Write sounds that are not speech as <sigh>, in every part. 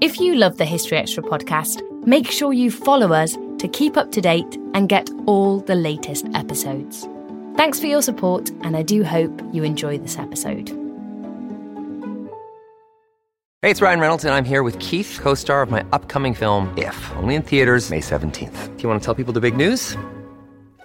If you love the History Extra podcast, make sure you follow us to keep up to date and get all the latest episodes. Thanks for your support, and I do hope you enjoy this episode. Hey, it's Ryan Reynolds, and I'm here with Keith, co star of my upcoming film, If, only in theaters, May 17th. Do you want to tell people the big news?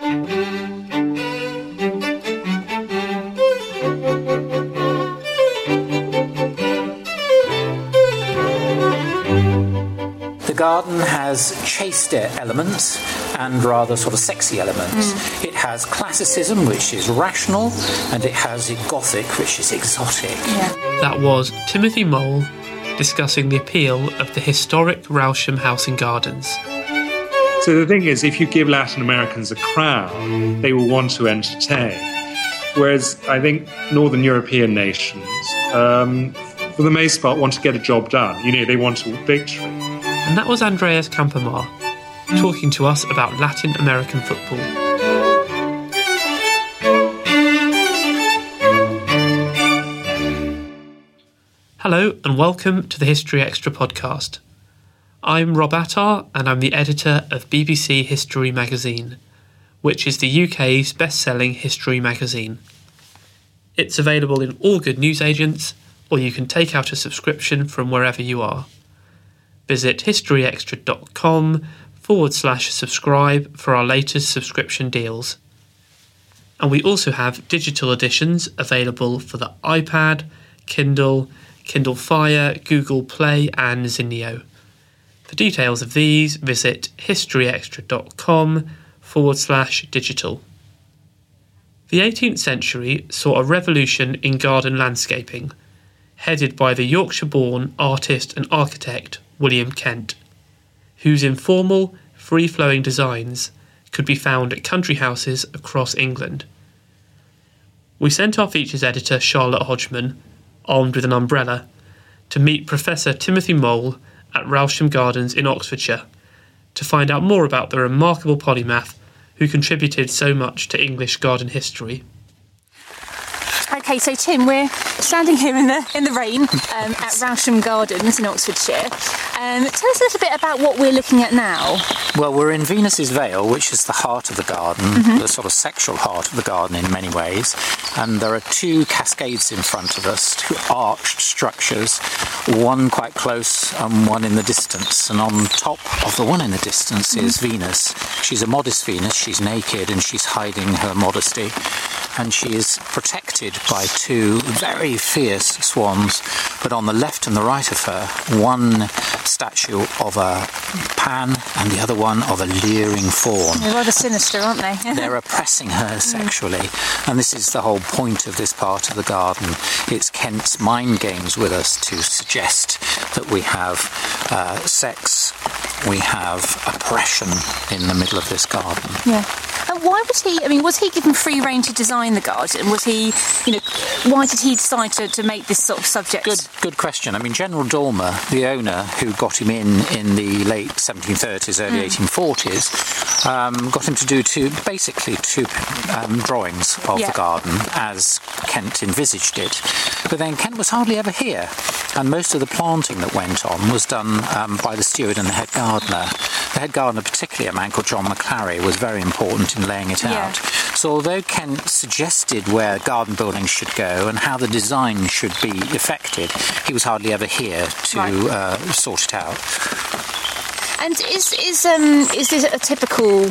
The garden has chaste elements and rather sort of sexy elements. Mm. It has classicism, which is rational, and it has Gothic, which is exotic. That was Timothy Mowl discussing the appeal of the historic Rousham House and Gardens. So the thing is, if you give Latin Americans a crown, they will want to entertain. Whereas I think Northern European nations, um, for the most part, want to get a job done. You know, they want a victory. And that was Andreas Campomar talking to us about Latin American football. Hello, and welcome to the History Extra podcast. I'm Rob Attar, and I'm the editor of BBC History Magazine, which is the UK's best selling history magazine. It's available in all good newsagents, or you can take out a subscription from wherever you are. Visit historyextra.com forward slash subscribe for our latest subscription deals. And we also have digital editions available for the iPad, Kindle, Kindle Fire, Google Play, and Zinio. For details of these, visit historyextra.com forward slash digital. The 18th century saw a revolution in garden landscaping, headed by the Yorkshire born artist and architect William Kent, whose informal, free flowing designs could be found at country houses across England. We sent our features editor Charlotte Hodgman, armed with an umbrella, to meet Professor Timothy Mowl at Rousham Gardens in Oxfordshire to find out more about the remarkable polymath who contributed so much to English garden history. Okay, so Tim, we're standing here in the in the rain um, at Rousham Gardens in Oxfordshire. Um, tell us a little bit about what we're looking at now. Well, we're in Venus's Vale, which is the heart of the garden, Mhm. the sort of sexual heart of the garden in many ways. And there are two cascades in front of us, two arched structures, one quite close and one in the distance. And on top of the one in the distance is Venus. She's a modest Venus, she's naked and she's hiding her modesty. And she is protected by two very fierce swans. But on the left and the right of her, one statue of a pan and the other one of a leering fawn. They're rather sinister, aren't they? <laughs> They're oppressing her sexually, and this is the whole point of this part of the garden. It's Kent's mind games with us to suggest that we have uh, sex, we have oppression in the middle of this garden. yeah. Why was he? I mean, was he given free rein to design the garden? Was he, you know, why did he decide to, to make this sort of subject? Good, good question. I mean, General Dormer, the owner who got him in in the late 1730s, early Mm. 1840s, um, got him to do two, basically two um, drawings of Yeah. the garden as Kent envisaged it. But then Kent was hardly ever here, and most of the planting that went on was done um, by the steward and the head gardener. The head gardener, particularly a man called John McClary, was very important in laying it Yeah. out. So although Kent suggested where garden buildings should go and how the design should be effected, he was hardly ever here to Right. uh, sort it out. And is is um is this a typical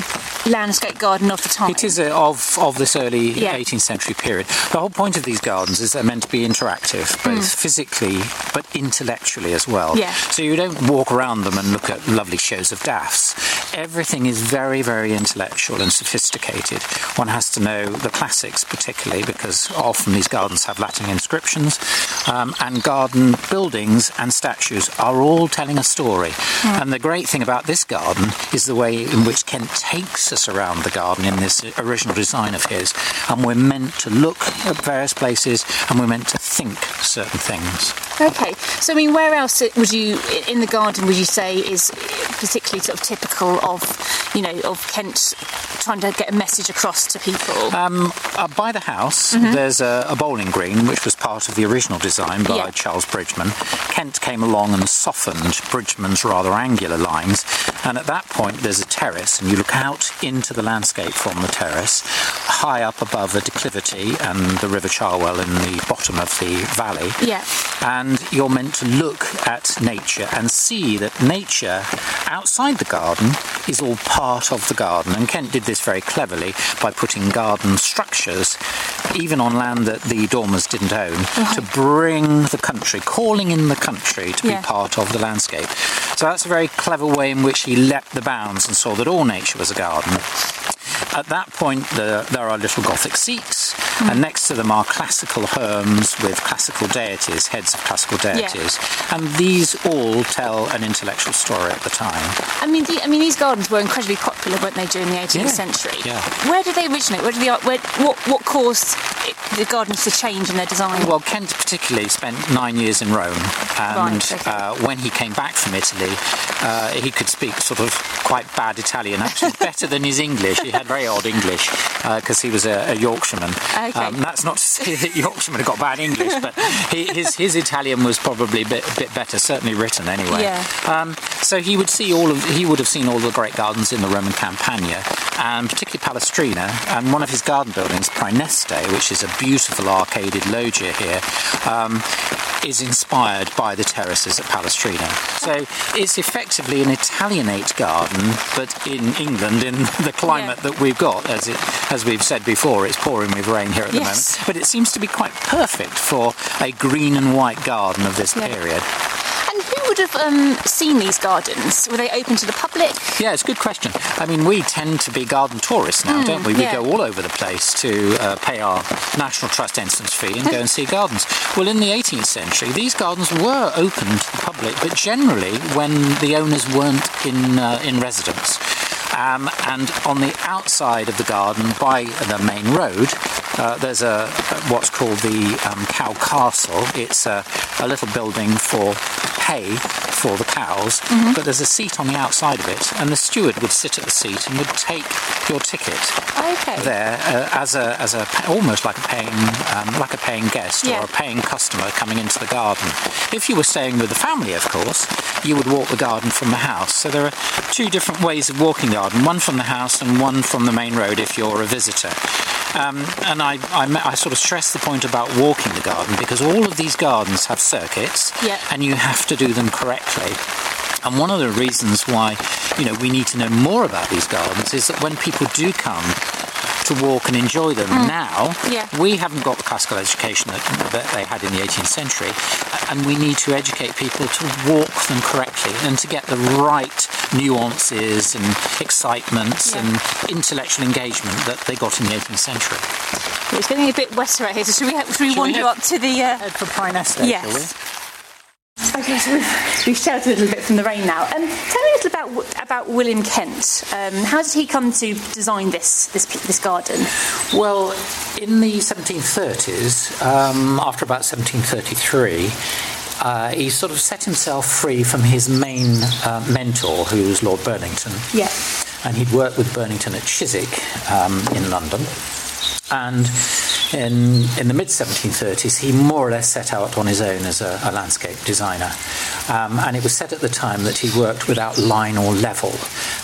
landscape garden of the time? It is a, of of this early Yeah. 18th century period. The whole point of these gardens is they're meant to be interactive, both physically but intellectually as well. Hmm. Yeah. So you don't walk around them and look at lovely shows of daffs. Everything is very, very intellectual and sophisticated. One has to know the classics, particularly because often these gardens have Latin inscriptions, um, and garden buildings and statues are all telling a story. And the great thing about this garden is the way in which Kent takes us around the garden in this original design of his. And we're meant to look at various places and we're meant to think certain things. Okay, so I mean, where else would you in the garden would you say is particularly sort of typical of you know of Kent trying to get a message across to people? Um, uh, by the house, there's a, a bowling green, which was part of the original design by Yeah. Charles Bridgman. Kent came along and softened Bridgman's rather angular lines, and at that point, there's a terrace, and you look out into the landscape from the terrace, high up above a declivity and the River Cherwell in the bottom of the valley. Yeah. And you're meant to look at nature and see that nature outside the garden is all part of the garden. And Kent did this very cleverly by putting garden structures, even on land that the Dormers didn't own, mm-hmm. to bring the country, calling in the country to Yeah. be part of the landscape. So that's a very clever way in which he leapt the bounds and saw that all nature was a garden. At that point, the, there are little Gothic seats, and next to them are classical herms with classical deities, heads of classical deities, and these all tell an intellectual story at the time. I mean, the, I mean, these gardens were incredibly popular, weren't they, during the 18th Yeah, century? yeah. Where did they originate? Where did the art? Where, what what caused it, the gardens to change in their design? Well, Kent particularly spent nine years in Rome, and Right, okay. uh, when he came back from Italy, uh, he could speak sort of quite bad Italian, actually <laughs> better than his English. He had very odd English because he was a, a Yorkshireman. Okay. Um, that's not to say that Yorkshiremen have got bad English, but he, his his Italian was probably a bit, a bit better, certainly written anyway. Yeah. Um, so he would see all of he would have seen all the great gardens in the Roman Campagna, and particularly Palestrina. And one of his garden buildings, Praeneste, which is a beautiful arcaded loggia here, um, is inspired by the terraces at Palestrina. So it's effectively an Italianate garden, but in England, in the climate Yeah. that we've got, as it as we've said before, it's pouring with rain here at the Yes. moment. But it seems to be quite perfect for a green and white garden of this Yeah. period. and who would have um, seen these gardens? Were they open to the public? Yeah, it's a good question. I mean, we tend to be garden tourists now, don't we? We yeah. go all over the place to uh, pay our National Trust entrance fee and go and see gardens. Well, in the 18th century, these gardens were open to the public, but generally when the owners weren't in uh, in residence. Um, and on the outside of the garden, by the main road, uh, there's a what's called the um, cow castle. It's a, a little building for hay for the cows, but there's a seat on the outside of it, and the steward would sit at the seat and would take your ticket Okay. there uh, as a as a almost like a paying um, like a paying guest Yeah. or a paying customer coming into the garden. If you were staying with the family, of course, you would walk the garden from the house. So there are two different ways of walking the garden: one from the house and one from the main road if you're a visitor. Um, and I, I, I sort of stress the point about walking the garden because all of these gardens have circuits, Yeah. and you have to do them correctly. And one of the reasons why, you know, we need to know more about these gardens is that when people do come to walk and enjoy them now, Yeah. we haven't got the classical education that, that they had in the 18th century, and we need to educate people to walk them correctly and to get the right nuances and excitements Yeah. and intellectual engagement that they got in the 18th century. It's getting a bit wetter out here, so should we, should we we wander head- up to the... Uh... Head for Praeneste, Yes. Okay, so we've, we've sheltered a little bit from the rain now. Um, tell me a little about about William Kent. Um, how did he come to design this this this garden? Well, in the 1730s, um, after about 1733, uh, he sort of set himself free from his main uh, mentor, who was Lord Burlington. Yeah. and he'd worked with Burlington at Chiswick um, in London. And in, in the mid 1730s, he more or less set out on his own as a, a landscape designer. Um, and it was said at the time that he worked without line or level.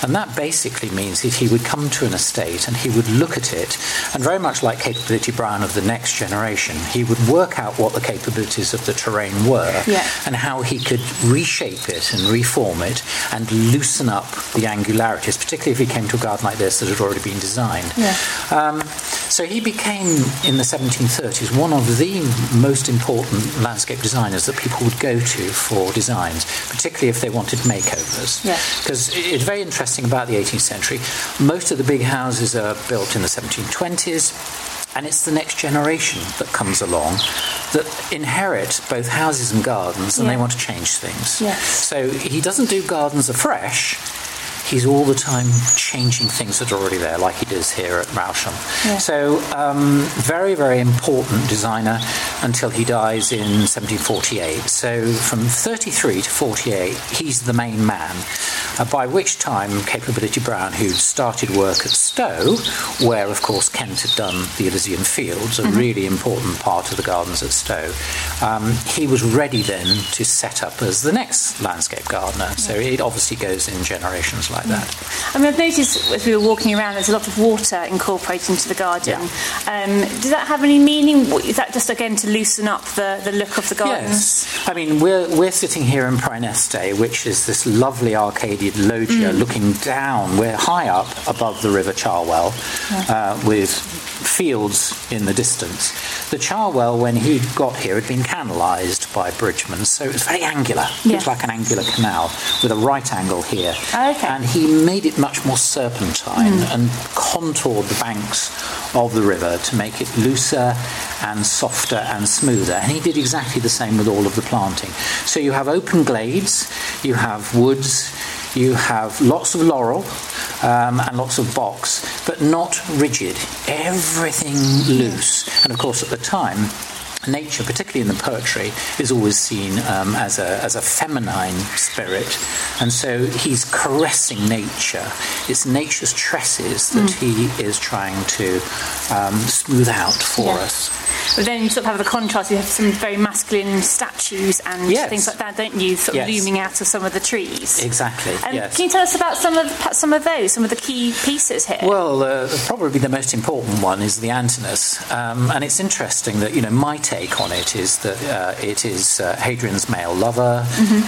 And that basically means that he would come to an estate and he would look at it, and very much like Capability Brown of the next generation, he would work out what the capabilities of the terrain were Yeah. and how he could reshape it and reform it and loosen up the angularities, particularly if he came to a garden like this that had already been designed. Yeah. Um, so he became, in the 1730s, one of the most important landscape designers that people would go to for designs, particularly if they wanted makeovers. Yeah. Because it's very interesting about the 18th century. Most of the big houses are built in the 1720s. And it's the next generation that comes along that inherit both houses and gardens and they want to change things. Yes. So he doesn't do gardens afresh. He's all the time changing things that are already there, like he does here at Rousham. Yeah. So, um, very, very important designer until he dies in 1748. So, from 33 to 48, he's the main man. Uh, by which time, Capability Brown, who started work at Stowe, where, of course, Kent had done the Elysian Fields, a Mm-hmm. really important part of the gardens at Stowe, um, he was ready then to set up as the next landscape gardener. So, it obviously goes in generations like that. I mean, I've noticed as we were walking around, there's a lot of water incorporated into the garden. Um, does that have any meaning? Is that just again to loosen up the, the look of the garden? Yes. I mean, we're, we're sitting here in Praeneste, which is this lovely arcaded loggia looking down. We're high up above the River Cherwell uh, with fields in the distance. The Cherwell, when he got here, had been canalised by Bridgman, so it was very angular. It Yeah. was like an angular canal with a right angle here. Okay. And he made it much more serpentine hmm. and contoured the banks of the river to make it looser and softer and smoother. And he did exactly the same with all of the planting. So you have open glades, you have woods, you have lots of laurel um, and lots of box, but not rigid. Everything loose. And of course, at the time, nature, particularly in the poetry, is always seen um, as, a, as a feminine spirit. And so he's caressing nature. It's nature's tresses that he is trying to um, smooth out for Yeah. us. But then you sort of have the contrast. You have some very masculine statues and Yes. things like that, don't you? Sort of Yes. looming out of some of the trees. Exactly, Um, yes. Can you tell us about some of some of those, some of the key pieces here? Well, uh, probably the most important one is the Antinous, um, and it's interesting that you know my take on it is that uh, it is uh, Hadrian's male lover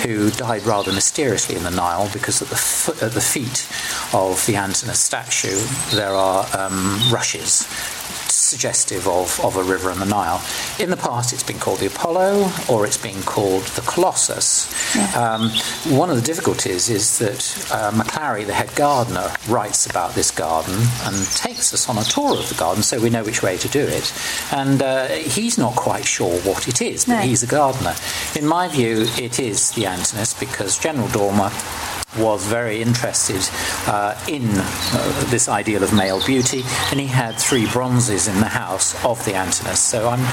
who died rather mysteriously in the Nile because at the fo- at the feet of the Antinous statue there are um, rushes suggestive of, of a river in the Nile. In the past, it's been called the Apollo or it's been called the Colossus. Um, one of the difficulties is that uh, Maclary, the head gardener, writes about this garden and takes us on a tour of the garden so we know which way to do it. And uh, he's not quite sure what it is, but No. he's a gardener. In my view, it is the Antinous because General Dormer was very interested uh, in uh, this ideal of male beauty, and he had three bronzes in the house of the Antinous. So I'm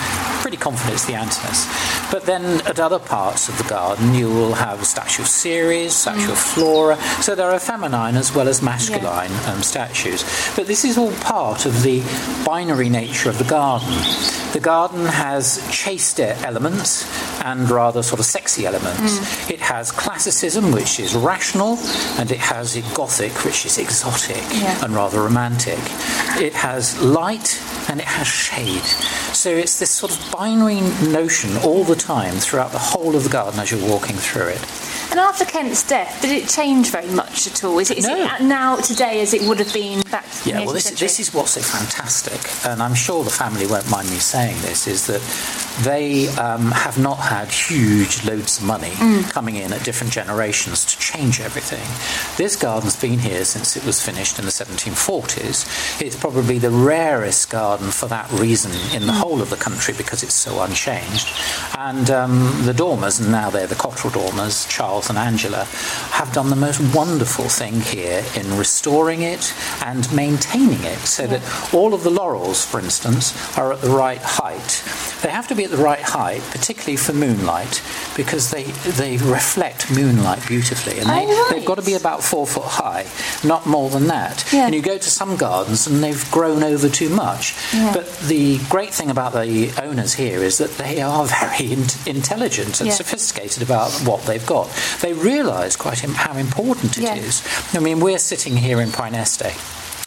pretty confident it's the Antinous. But then at other parts of the garden, you will have a statue of Ceres, statue of Flora. So there are feminine as well as masculine um, statues. But this is all part of the binary nature of the garden. The garden has chaste elements and rather sort of sexy elements. It has classicism, which is rational, and it has Gothic, which is exotic Yeah. and rather romantic. It has light and it has shade. So it's this sort of binary notion all the time throughout the whole of the garden as you're walking through it. And after Kent's death, did it change very much at all? Is it, is No. it now today as it would have been back? Yeah, well, this, this is what's so fantastic, and I'm sure the family won't mind me saying this, is that they um, have not had huge loads of money coming in at different generations to change everything. This garden's been here since it was finished in the 1740s. It's probably the rarest garden for that reason in the whole of the country because it's so unchanged. And um, the Dormers, and now they're the Cottrell Dormers, Charles and Angela, have done the most wonderful thing here in restoring it and maintaining it so that all of the laurels, for instance, are at the right height. They have to be at the right height, particularly for moonlight, because they they reflect moonlight beautifully, and they, Oh, right. they've got to be about four foot high, not more than that. Yeah. And you go to some gardens and they've grown over too much. Yeah. But the great thing about the owners here is that they are <laughs> very in- intelligent and Yeah. sophisticated about what they've got. They realise quite im- how important it is. I mean, we're sitting here in Praeneste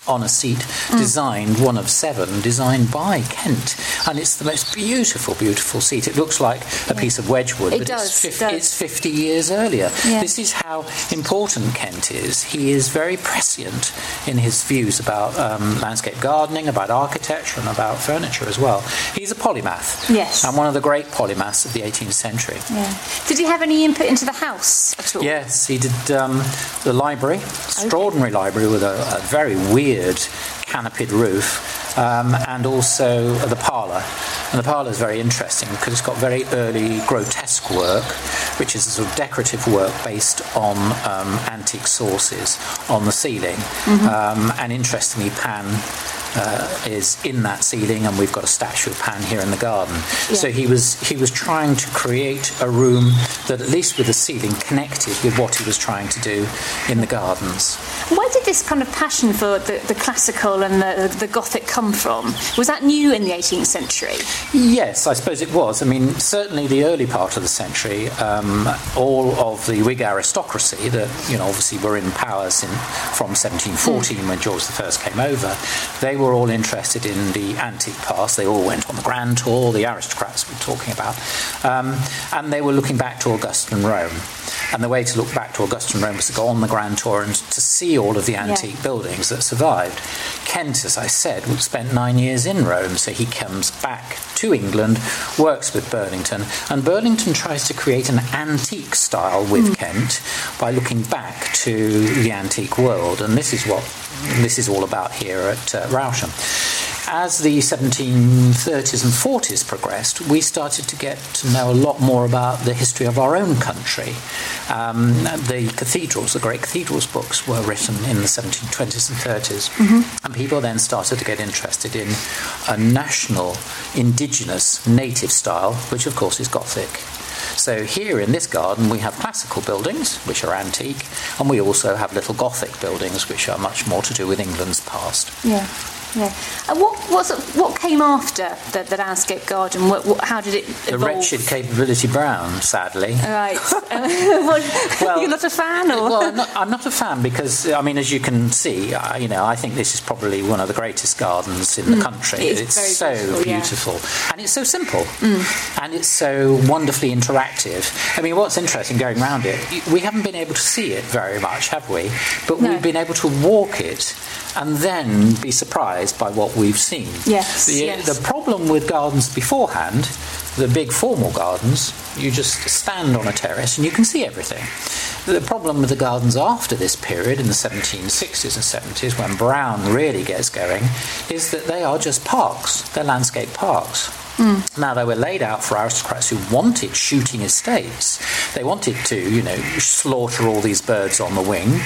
on a seat Mm. designed, one of seven, designed by Kent. And it's the most beautiful, beautiful seat. It looks like a piece of Wedgwood, It but does, it's, it does. it's 50 years earlier. Yeah. This is how important Kent is. He is very prescient in his views about um, landscape gardening, about architecture, and about furniture as well. He's a polymath. Yes. And one of the great polymaths of the 18th century. Yeah. Did he have any input into the house at all? Yes, he did um, the library, extraordinary library with a, a very weird canopied roof, um, and also the parlour. And the parlour is very interesting because it's got very early grotesque work, which is a sort of decorative work based on um, antique sources on the ceiling. Um, and interestingly, Pan uh, is in that ceiling, and we've got a statue of Pan here in the garden. So he was he was trying to create a room that, at least with the ceiling, connected with what he was trying to do in the gardens. Where did this kind of passion for the, the classical and the, the Gothic come from? Was that new in the 18th century? Yes, I suppose it was. I mean, certainly the early part of the century, um, all of the Whig aristocracy that, you know, obviously were in power sin from 1714 when George I came over, they were all interested in the antique past. They all went on the Grand Tour, the aristocrats we're talking about, um, and they were looking back to Augustan Rome. And the way to look back to Augustan Rome was to go on the Grand Tour and to see all of the antique buildings that survived. Kent, as I said, spent nine years in Rome, so he comes back to England, works with Burlington, and Burlington tries to create an antique style with Kent by looking back to the antique world, and this is what this is all about here at uh, Rousham. As the 1730s and 40s progressed, we started to get to know a lot more about the history of our own country. Um, the cathedrals, the great cathedrals books, were written in the 1720s and 30s, and people then started to get interested in a national, indigenous, native style, which of course is Gothic. So here in this garden we have classical buildings, which are antique, and we also have little Gothic buildings, which are much more to do with England's past. Yeah. Yeah. And what what's, what came after the, the landscape garden? What, what, how did it The evolve? wretched Capability Brown, sadly. Right. <laughs> <laughs> Well, You're not a fan, or Well, I'm not, I'm not a fan because, I mean, as you can see, I, you know, I think this is probably one of the greatest gardens in the country. Mm. It it's so beautiful, yeah. And it's so simple. And it's so wonderfully interactive. I mean, what's interesting going around it, we haven't been able to see it very much, have we? But No. we've been able to walk it and then be surprised by what we've seen. Yes, The, uh, yes. the problem with gardens beforehand, the big formal gardens, you just stand on a terrace and you can see everything. The problem with the gardens after this period, in the 1760s and 70s, when Brown really gets going, is that they are just parks. They're landscape parks. Now they were laid out for aristocrats who wanted shooting estates. They wanted to, you know, slaughter all these birds on the wing.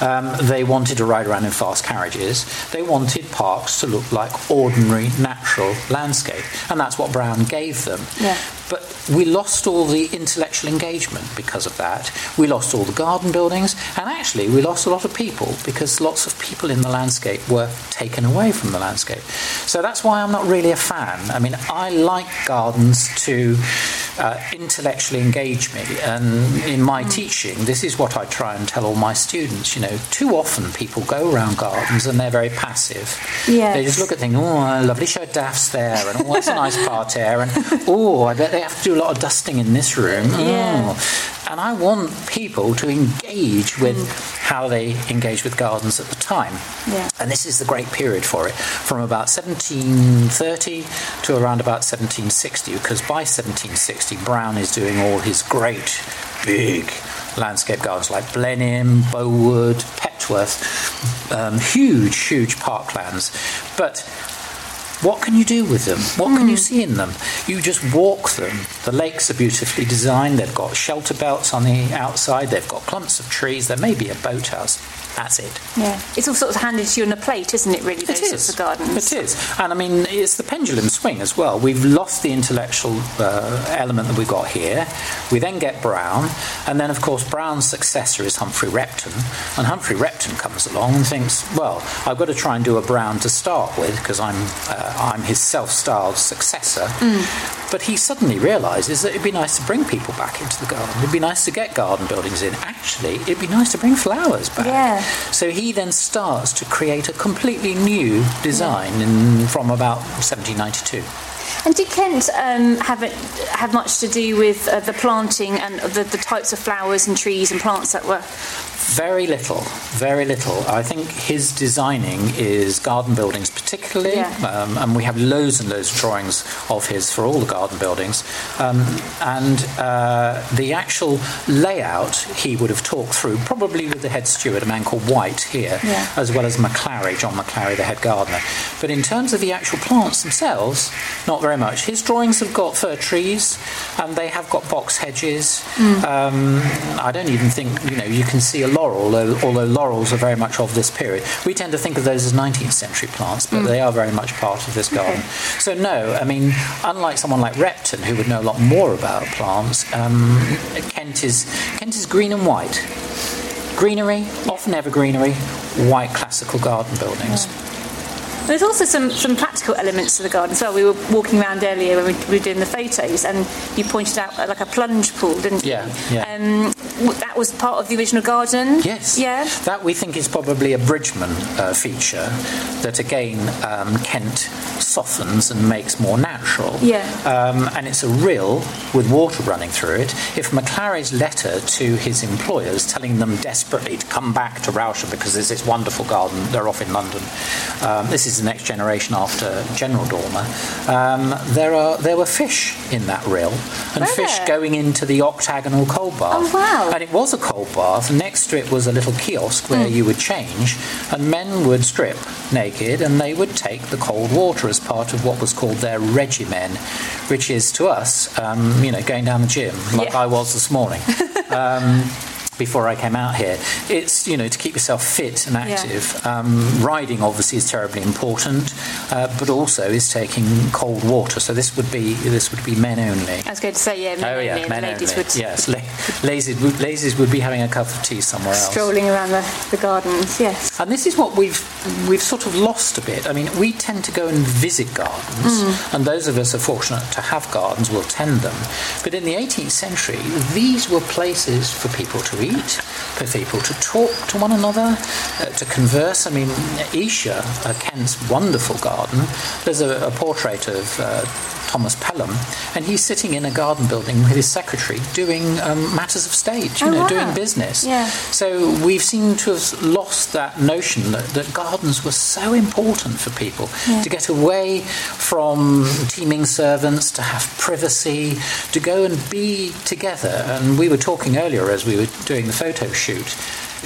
Um, they wanted to ride around in fast carriages. They wanted parks to look like ordinary, natural landscape, and that's what Brown gave them. Yeah. But we lost all the intellectual engagement because of that. We lost all the garden buildings, and actually, we lost a lot of people because lots of people in the landscape were taken away from the landscape. So that's why I'm not really a fan. I mean, I like gardens to uh, intellectually engage me, and in my teaching, this is what I try and tell all my students. You know, too often people go around gardens and they're very passive. Yes. They just look at things, oh, a lovely show of daffs there, and oh, it's a nice parterre, and oh, I bet they have to do a lot of dusting in this room. Yeah. Oh. And I want people to engage with how they engage with gardens at the time. Yeah. And this is the great period for it, from about 1730 to around about 1760, because by 1760, Brown is doing all his great, big landscape gardens like Blenheim, Bowood, Petworth, um, huge, huge parklands. But What can you do with them? What can you see in them? You just walk them. The lakes are beautifully designed. They've got shelter belts on the outside. They've got clumps of trees. There may be a boathouse. That's it. Yeah, it's all sort of handed to you on a plate, isn't it? Really, those It sorts is. of gardens. It is. And I mean, it's the pendulum swing as well. We've lost the intellectual uh, element that we've got here. We then get Brown. And then, of course, Brown's successor is Humphrey Repton. And Humphrey Repton comes along and thinks, well, I've got to try and do a Brown to start with because I'm, uh, I'm his self styled successor. But he suddenly realises that it'd be nice to bring people back into the garden. It'd be nice to get garden buildings in. Actually, it'd be nice to bring flowers back. Yeah. So he then starts to create a completely new design in, from about 1792. And did Kent um, have it, have much to do with uh, the planting and the, the types of flowers and trees and plants that were? Very little, very little. I think his designing is garden buildings, particularly, Yeah. um, and we have loads and loads of drawings of his for all the garden buildings. Um, and uh, the actual layout he would have talked through, probably with the head steward, a man called White here, Yeah. as well as Maclary, John Maclary, the head gardener. But in terms of the actual plants themselves, not very much. His drawings have got fir trees, and they have got box hedges. Um, I don't even think you know you can see a laurel, although, although laurels are very much of this period. We tend to think of those as 19th century plants, but they are very much part of this garden. So no, I mean, unlike someone like Repton, who would know a lot more about plants, um, Kent is Kent is green and white. Greenery, often evergreenery, white classical garden buildings. There's also some, some practical elements to the garden as well. We were walking around earlier when we, we were doing the photos, and you pointed out uh, like a plunge pool, didn't you? Yeah, yeah. Um, that was part of the original garden. Yes. Yeah. That we think is probably a Bridgman uh, feature that again um, Kent softens and makes more natural. Yeah. Um, and it's a rill with water running through it. If Maclary's letter to his employers telling them desperately to come back to Rousham because there's this wonderful garden, they're off in London. Um, this is the next generation after General Dormer. Um, there are there were fish in that rill and Were fish there? going into the octagonal coal bath. Oh, wow. And it was a cold bath. Next to it was a little kiosk where Hmm. you would change, and men would strip naked and they would take the cold water as part of what was called their regimen, which is to us, um, you know, going down the gym like Yeah. I was this morning. <laughs> um, before I came out here, it's you know to keep yourself fit and active. Um, riding obviously is terribly important, uh, but also is taking cold water. So this would be this would be men only. I was going to say, yeah, men Oh only, yeah, and men ladies only. would Yes, la- ladies, would, ladies would be having a cup of tea somewhere else. strolling around the, the gardens. Yes. And this is what we've we've sort of lost a bit. I mean, we tend to go and visit gardens, and those of us are fortunate to have gardens will tend them. But in the 18th century, these were places for people to eat, for people to talk to one another, uh, to converse. I mean, Esher, uh, Kent's wonderful garden. There's a, a portrait of. Uh, Thomas Pelham, and he's sitting in a garden building with his secretary doing um, matters of state, you Oh, know, wow. doing business. Yeah. So we've seemed to have lost that notion that, that gardens were so important for people to get away from teeming servants, to have privacy, to go and be together. And we were talking earlier as we were doing the photo shoot.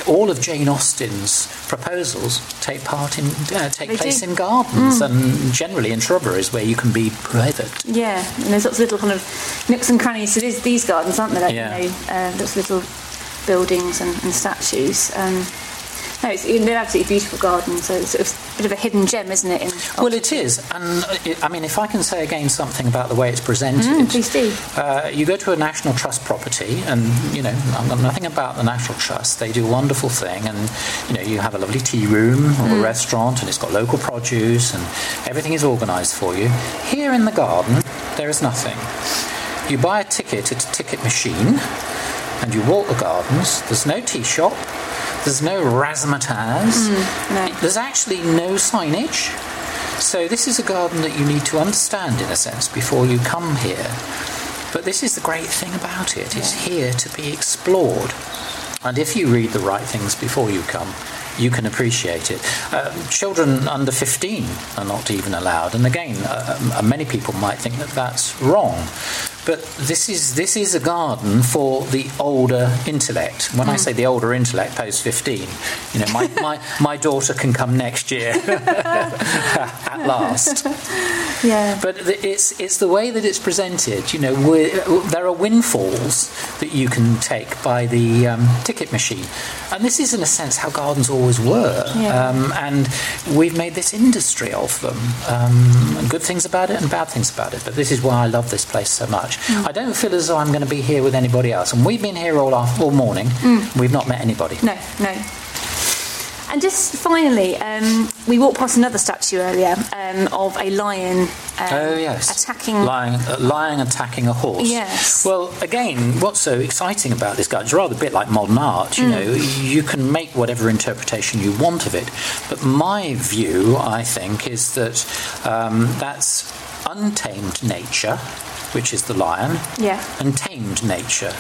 All of Jane Austen's proposals take part in uh, take They place do. in gardens and generally in shrubberies where you can be private. Yeah, and there's lots of little kind of nooks and crannies to these, these gardens, aren't there? Like, Yeah. You know, uh, lots of little buildings and, and statues. Um, no, it's, they're absolutely beautiful gardens. So it's sort of bit of a hidden gem, isn't it? In Well, it is, and I mean, if I can say again something about the way it's presented, Mm, please do. Uh, you go to a National Trust property, and you know, I've got nothing about the National Trust. They do a wonderful thing, and you know, you have a lovely tea room or Mm. a restaurant, and it's got local produce, and everything is organised for you. Here in the garden, there is nothing. You buy a ticket at a ticket machine, and you walk the gardens. There's no tea shop. There's no razzmatazz. no. There's actually no signage. So this is a garden that you need to understand in a sense before you come here. But this is the great thing about it. It's here to be explored. And if you read the right things before you come, you can appreciate it. Uh, children under 15 are not even allowed. And again, uh, uh, many people might think that that's wrong. But this is this is a garden for the older intellect. When I say the older intellect, post fifteen, you know, my, my, <laughs> my daughter can come next year <laughs> at last. Yeah. But it's it's the way that it's presented. You know, there are windfalls that you can take by the um, ticket machine, and this is in a sense how gardens always were. Yeah. Um, and we've made this industry of them. Um, good things about it and bad things about it. But this is why I love this place so much. Mm. I don't feel as though I'm going to be here with anybody else. And we've been here all all morning. We've not met anybody. Mm. No, no. And just finally, um, we walked past another statue earlier um, of a lion um, Oh yes, attacking. lying, uh, lying attacking a horse. Yes. Well, again, what's so exciting about this guy? It's rather a bit like modern art. Mm. You know, you can make whatever interpretation you want of it. But my view, I think, is that um, that's untamed nature, which is the lion, Yeah. and tamed nature,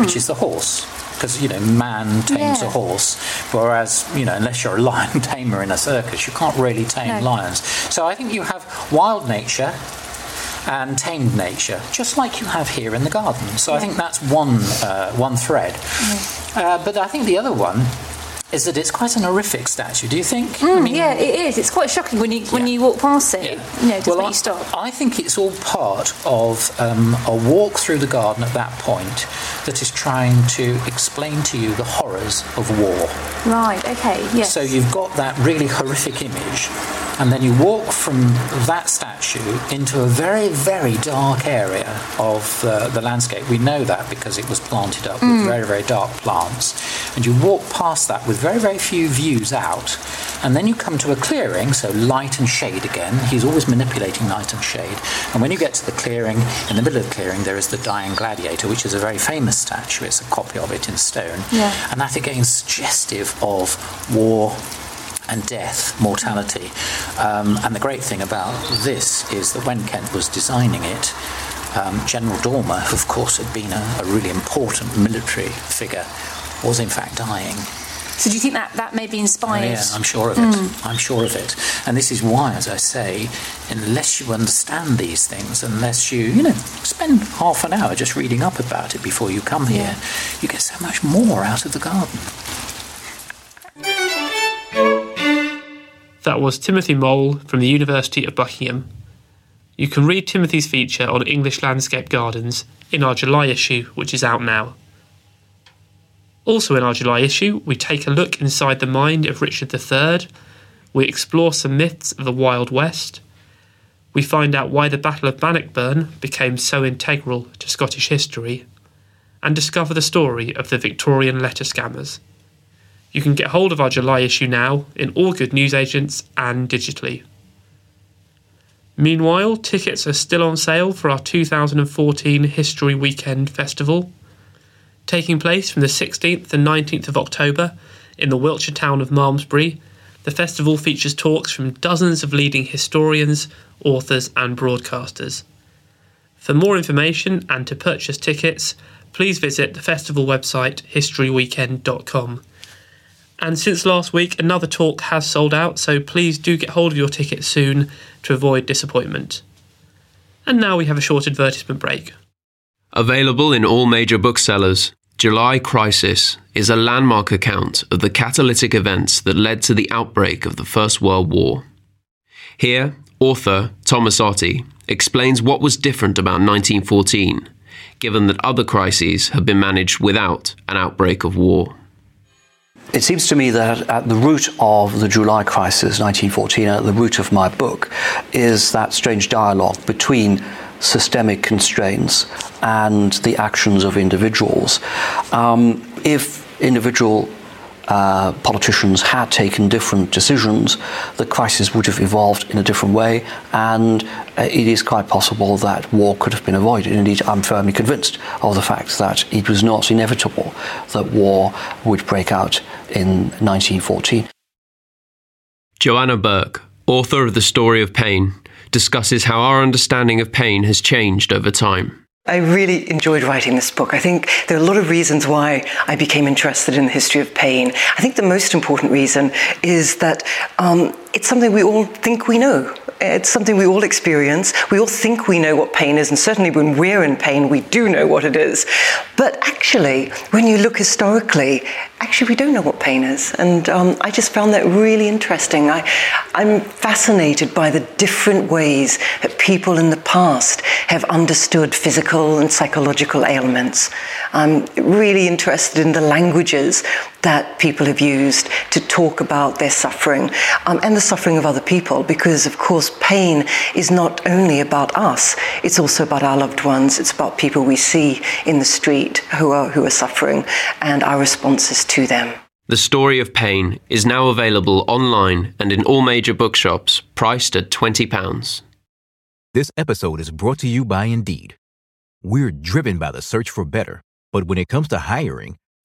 which is the horse. Because you know, man tames Yeah. a horse, whereas you know, unless you're a <laughs> lion tamer in a circus, you can't really tame No. lions. So I think you have wild nature and tamed nature, just like you have here in the garden. So I think that's one uh, one thread. Uh, but I think the other one is that it's quite an horrific statue. Do you think? Mm, yeah, it is. It's quite shocking when you when Yeah. you walk past it. You know, well, I, you stop. I think it's all part of um, a walk through the garden at that point that is trying to explain to you the horrors of war. Right. Okay. Yes. So you've got that really horrific image, and then you walk from that statue into a very, very dark area of uh, the landscape. We know that because it was planted up with very, very dark plants. And you walk past that with very, very few views out, and then you come to a clearing, so light and shade again. He's always manipulating light and shade. And when you get to the clearing, in the middle of the clearing, there is the Dying Gladiator, which is a very famous statue. It's a copy of it in stone. Yeah. And that again is suggestive of war and death, mortality. Um, and the great thing about this is that when Kent was designing it, um, General Dormer, who of course had been a, a really important military figure, was in fact dying. So do you think that that may be Oh, yeah, I'm sure of it. Hmm. I'm sure of it. And this is why, as I say, unless you understand these things, unless you, you know, spend half an hour just reading up about it before you come here, you get so much more out of the garden. That was Timothy Mowl from the University of Buckingham. You can read Timothy's feature on English landscape gardens in our July issue, which is out now. Also, in our July issue, we take a look inside the mind of Richard III, we explore some myths of the Wild West, we find out why the Battle of Bannockburn became so integral to Scottish history, and discover the story of the Victorian letter scammers. You can get hold of our July issue now in all good newsagents and digitally. Meanwhile, tickets are still on sale for our 2014 History Weekend Festival, taking place from the 16th and 19th of October in the Wiltshire town of Malmesbury. The festival features talks from dozens of leading historians, authors, and broadcasters. For more information and to purchase tickets, please visit the festival website historyweekend.com. And since last week, another talk has sold out, so please do get hold of your tickets soon to avoid disappointment. And now we have a short advertisement break. Available in all major booksellers, July Crisis is a landmark account of the catalytic events that led to the outbreak of the First World War. Here, author Thomas Otte explains what was different about 1914, given that other crises have been managed without an outbreak of war. It seems to me that at the root of the July crisis, 1914, at the root of my book, is that strange dialogue between systemic constraints and the actions of individuals. Um, if individual uh, politicians had taken different decisions, the crisis would have evolved in a different way, and uh, it is quite possible that war could have been avoided. Indeed, I'm firmly convinced of the fact that it was not inevitable that war would break out in 1914. Joanna Bourke, author of The Story of Pain, discusses how our understanding of pain has changed over time. I really enjoyed writing this book. I think there are a lot of reasons why I became interested in the history of pain. I think the most important reason is that um, it's something we all think we know. It's something we all experience. We all think we know what pain is, and certainly when we're in pain, we do know what it is. But actually, when you look historically, actually we don't know what pain is. And um, I just found that really interesting. I, I'm fascinated by the different ways that people in the past have understood physical and psychological ailments. I'm really interested in the languages that people have used to talk about their suffering um, and the suffering of other people, because of course, pain is not only about us, it's also about our loved ones, it's about people we see in the street who are, who are suffering and our responses to them. The Story of Pain is now available online and in all major bookshops, priced at £20. This episode is brought to you by Indeed. We're driven by the search for better, but when it comes to hiring,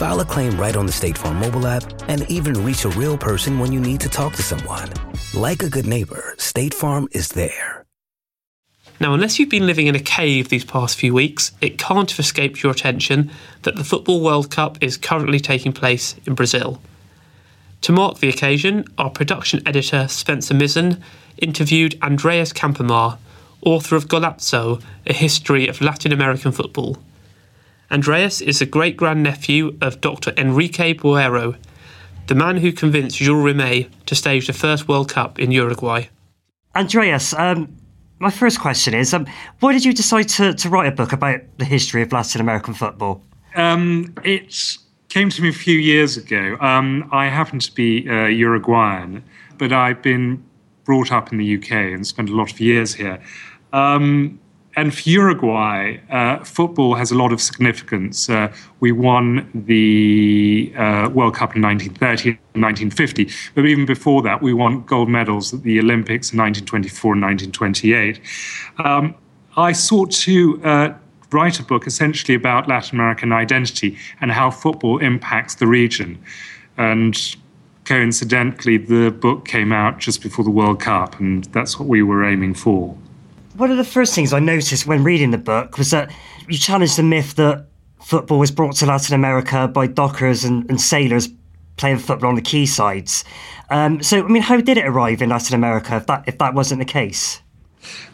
File a claim right on the State Farm mobile app and even reach a real person when you need to talk to someone. Like a good neighbor, State Farm is there. Now, unless you've been living in a cave these past few weeks, it can't have escaped your attention that the Football World Cup is currently taking place in Brazil. To mark the occasion, our production editor Spencer Mizen interviewed Andreas Campomar, author of Golazo, A History of Latin American Football. Andreas is the great grandnephew of Dr. Enrique Buero, the man who convinced Jules Rimet to stage the first World Cup in Uruguay. Andreas, um, my first question is um, why did you decide to, to write a book about the history of Latin American football? Um, it came to me a few years ago. Um, I happen to be uh, Uruguayan, but I've been brought up in the UK and spent a lot of years here. Um, and for Uruguay, uh, football has a lot of significance. Uh, we won the uh, World Cup in 1930 and 1950, but even before that, we won gold medals at the Olympics in 1924 and 1928. Um, I sought to uh, write a book essentially about Latin American identity and how football impacts the region. And coincidentally, the book came out just before the World Cup, and that's what we were aiming for one of the first things I noticed when reading the book was that you challenged the myth that football was brought to Latin America by dockers and, and sailors playing football on the quaysides. Um, so, I mean, how did it arrive in Latin America if that if that wasn't the case?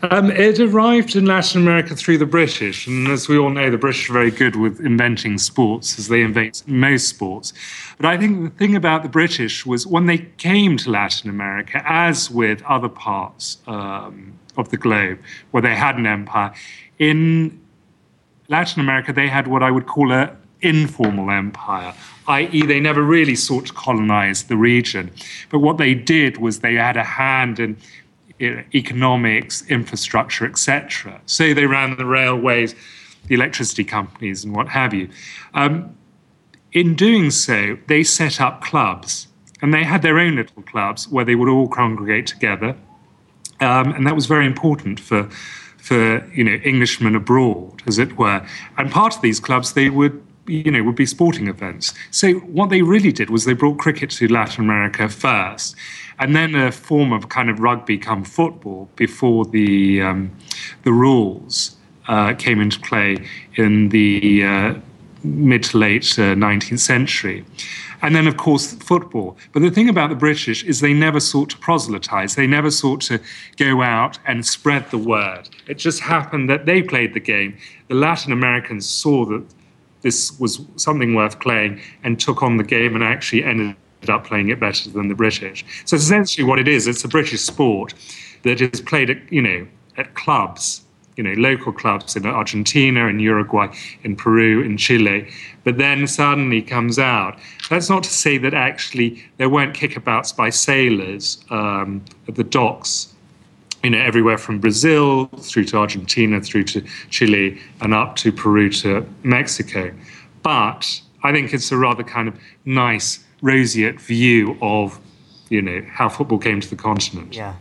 Um, it arrived in Latin America through the British, and as we all know, the British are very good with inventing sports, as they invent most sports. But I think the thing about the British was when they came to Latin America, as with other parts um, of the globe where they had an empire. In Latin America, they had what I would call an informal empire, i.e., they never really sought to colonize the region. But what they did was they had a hand in economics, infrastructure, etc. So they ran the railways, the electricity companies, and what have you. Um, in doing so, they set up clubs, and they had their own little clubs where they would all congregate together um, and that was very important for for you know Englishmen abroad, as it were. And part of these clubs, they would you know would be sporting events. So what they really did was they brought cricket to Latin America first, and then a form of kind of rugby come football before the um, the rules uh, came into play in the uh, mid to late uh, 19th century. And then, of course, football. But the thing about the British is they never sought to proselytize. They never sought to go out and spread the word. It just happened that they played the game. The Latin Americans saw that this was something worth playing and took on the game and actually ended up playing it better than the British. So essentially what it is. It's a British sport that is played at, you know, at clubs you know, local clubs in Argentina, in Uruguay, in Peru, in Chile, but then suddenly comes out. That's not to say that actually there weren't kickabouts by sailors um, at the docks, you know, everywhere from Brazil through to Argentina, through to Chile, and up to Peru to Mexico. But I think it's a rather kind of nice, roseate view of, you know, how football came to the continent. Yeah.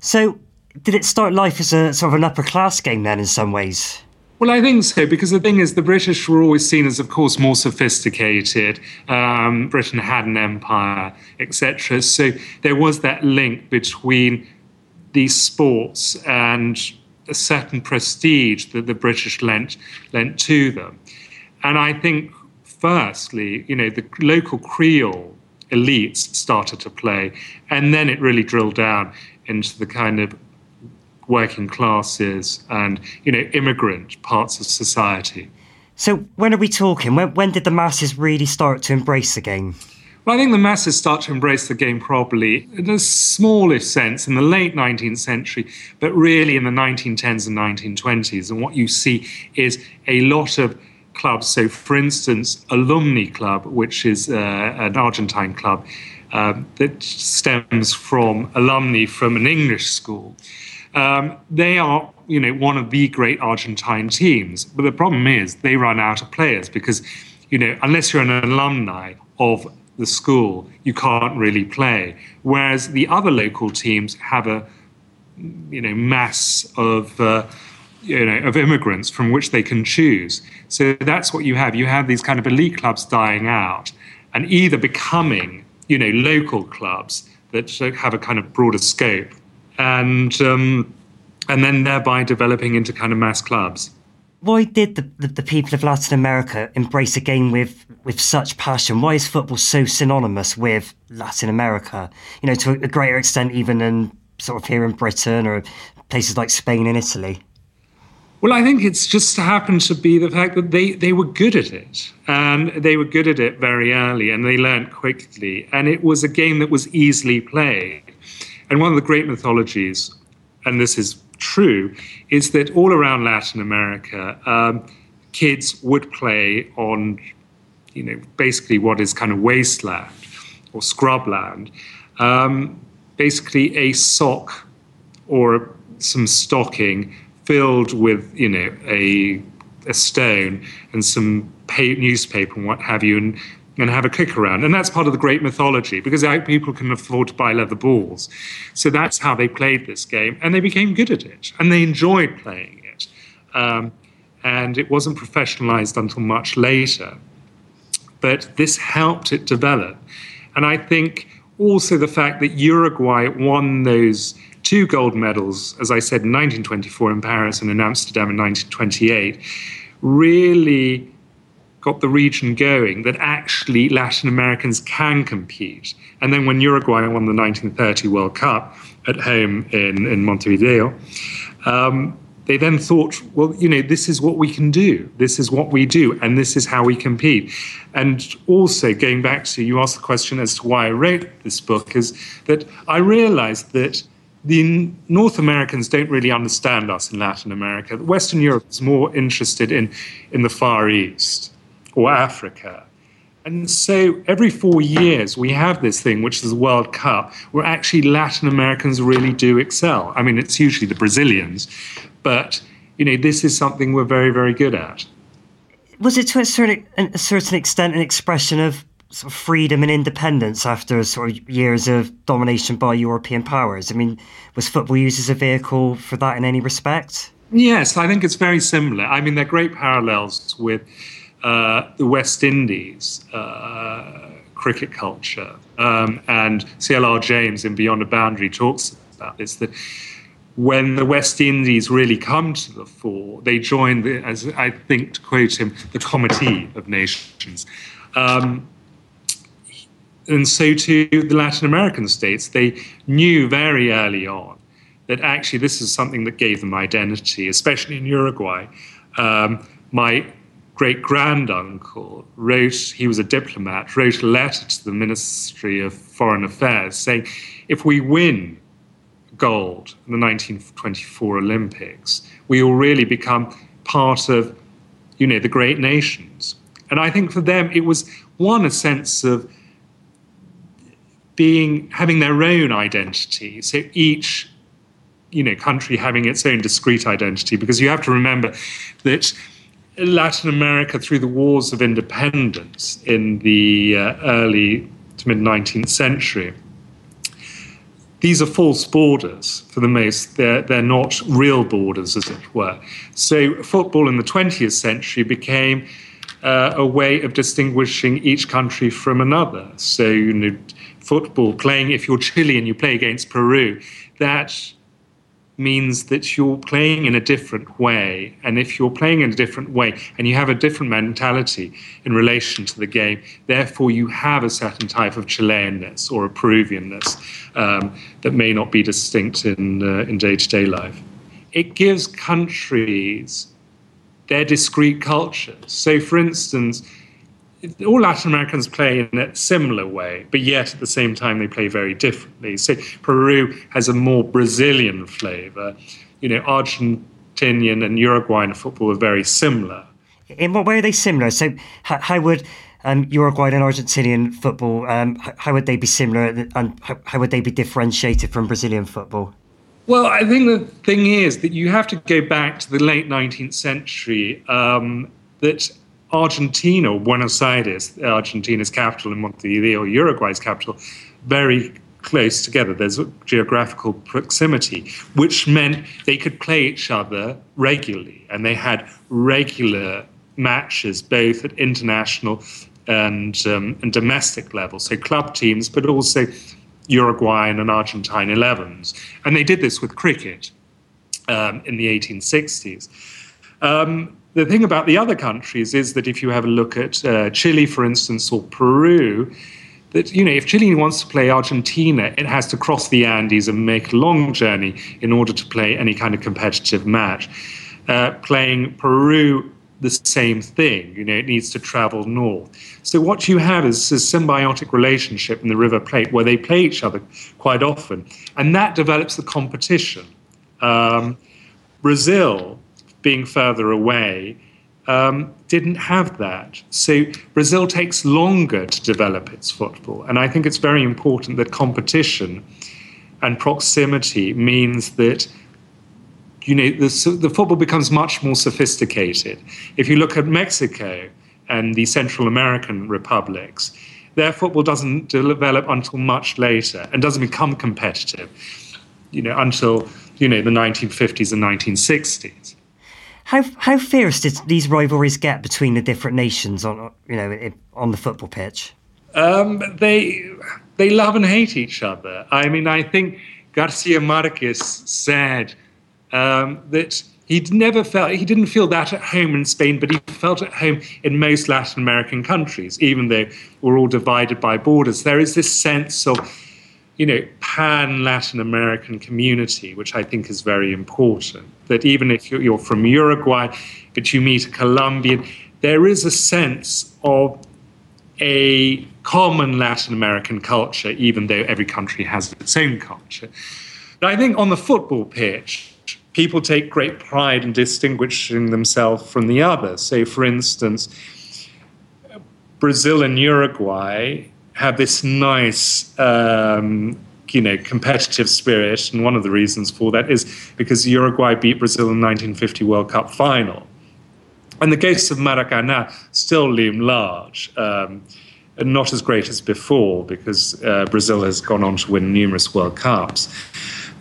So did it start life as a sort of an upper class game then in some ways? Well, I think so, because the thing is, the British were always seen as, of course, more sophisticated. Um, Britain had an empire, etc. So there was that link between these sports and a certain prestige that the British lent lent to them. And I think, firstly, you know, the local Creole elites started to play, and then it really drilled down into the kind of working classes and you know immigrant parts of society. So when are we talking? When, when did the masses really start to embrace the game? Well, I think the masses start to embrace the game properly in a smallish sense in the late 19th century, but really in the 1910s and 1920s. And what you see is a lot of clubs. So, for instance, Alumni Club, which is uh, an Argentine club uh, that stems from alumni from an English school. Um, they are, you know, one of the great Argentine teams. But the problem is they run out of players because, you know, unless you're an alumni of the school, you can't really play. Whereas the other local teams have a, you know, mass of. Uh, you know, of immigrants from which they can choose. So that's what you have. You have these kind of elite clubs dying out and either becoming, you know, local clubs that have a kind of broader scope and um, and then thereby developing into kind of mass clubs. Why did the, the, the, people of Latin America embrace a game with, with such passion? Why is football so synonymous with Latin America? You know, to a greater extent, even than sort of here in Britain or places like Spain and Italy. Well, I think it's just happened to be the fact that they, they were good at it. And they were good at it very early and they learned quickly. And it was a game that was easily played. And one of the great mythologies, and this is true, is that all around Latin America, um, kids would play on, you know, basically what is kind of wasteland or scrubland, um, basically a sock or some stocking filled with, you know, a a stone and some newspaper and what have you, and and have a kick around. And that's part of the great mythology because people can afford to buy leather balls. So that's how they played this game. And they became good at it and they enjoyed playing it. Um, and it wasn't professionalized until much later. But this helped it develop. And I think also the fact that Uruguay won those two gold medals, as I said, in 1924 in Paris and in Amsterdam in 1928, really got the region going that actually Latin Americans can compete. And then when Uruguay won the 1930 World Cup at home in, in Montevideo, um, they then thought, well, you know, this is what we can do. This is what we do, and this is how we compete. And also, going back to you asked the question as to why I wrote this book, is that I realized that the North Americans don't really understand us in Latin America. Western Europe is more interested in, in the Far East or Africa. And so every four years, we have this thing, which is the World Cup, where actually Latin Americans really do excel. I mean, it's usually the Brazilians, but you know, this is something we're very, very good at. Was it to a certain, a certain extent an expression of sort of freedom and independence after sort of years of domination by European powers? I mean, was football used as a vehicle for that in any respect? Yes, I think it's very similar. I mean, there are great parallels with uh, the West Indies uh, cricket culture. Um, and C.L.R. James in Beyond a Boundary talks about this that when the West Indies really come to the fore, they join, the, as I think to quote him, the Committee of Nations. Um, and so to the Latin American states, they knew very early on that actually this is something that gave them identity, especially in Uruguay. Um, my great granduncle wrote, he was a diplomat, wrote a letter to the Ministry of Foreign Affairs saying, if we win gold in the 1924 Olympics, we all really become part of, you know, the great nations. And I think for them, it was one a sense of being having their own identity. So each, you know, country having its own discrete identity, because you have to remember that Latin America, through the wars of independence in the uh, early to mid 19th century, these are false borders for the most. They're, they're not real borders, as it were. So, football in the 20th century became uh, a way of distinguishing each country from another. So, you know, football playing, if you're Chilean, you play against Peru, that means that you're playing in a different way. And if you're playing in a different way and you have a different mentality in relation to the game, therefore you have a certain type of Chileanness or a Peruvianness um, that may not be distinct in uh, in day to day life. It gives countries their discrete cultures. So, for instance, all Latin Americans play in a similar way, but yet at the same time they play very differently. So Peru has a more Brazilian flavor. You know, Argentinian and Uruguayan football are very similar. In what way are they similar? So how, how would um, Uruguayan and Argentinian football, um, how would they be similar and how, how would they be differentiated from Brazilian football? Well, I think the thing is that you have to go back to the late 19th century. Um, that Argentina, Buenos Aires, Argentina's capital, and Montevideo, Uruguay's capital, very close together. There's a geographical proximity, which meant they could play each other regularly, and they had regular matches both at international and um, and domestic level. So club teams, but also Uruguayan and Argentine 11s, and they did this with cricket um, in the 1860s. Um, the thing about the other countries is that if you have a look at uh, Chile, for instance, or Peru, that you know if Chile wants to play Argentina, it has to cross the Andes and make a long journey in order to play any kind of competitive match. Uh, playing Peru, the same thing. You know, it needs to travel north. So what you have is a symbiotic relationship in the River Plate where they play each other quite often, and that develops the competition. Um, Brazil being further away, um, didn't have that. So Brazil takes longer to develop its football. And I think it's very important that competition and proximity means that you know the, the football becomes much more sophisticated. If you look at Mexico and the Central American republics, their football doesn't develop until much later and doesn't become competitive, you know, until you know the 1950s and 1960s. How how fierce did these rivalries get between the different nations on you know on the football pitch? Um, they they love and hate each other. I mean, I think Garcia Marquez said um, that he never felt he didn't feel that at home in Spain, but he felt at home in most Latin American countries, even though we're all divided by borders. There is this sense of you know, pan Latin American community, which I think is very important. That even if you're from Uruguay, but you meet a Colombian, there is a sense of a common Latin American culture, even though every country has its own culture. But I think on the football pitch, people take great pride in distinguishing themselves from the others. So, for instance, Brazil and Uruguay have this nice, um, you know, competitive spirit, and one of the reasons for that is because Uruguay beat Brazil in 1950 World Cup final, and the ghosts of Maracanã still loom large. Um, and not as great as before because uh, Brazil has gone on to win numerous World Cups.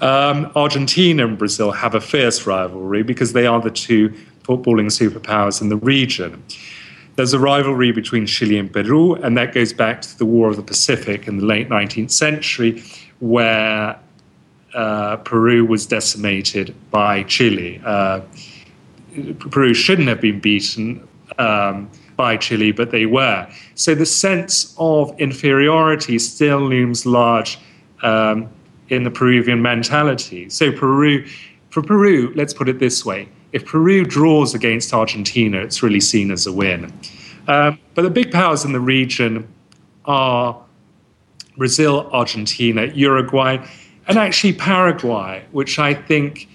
Um, Argentina and Brazil have a fierce rivalry because they are the two footballing superpowers in the region. There's a rivalry between Chile and Peru, and that goes back to the War of the Pacific in the late 19th century, where uh, Peru was decimated by Chile. Uh, Peru shouldn't have been beaten um, by Chile, but they were. So the sense of inferiority still looms large um, in the Peruvian mentality. So Peru, for Peru, let's put it this way: if Peru draws against Argentina, it's really seen as a win. Um, but the big powers in the region are Brazil, Argentina, Uruguay, and actually Paraguay, which I think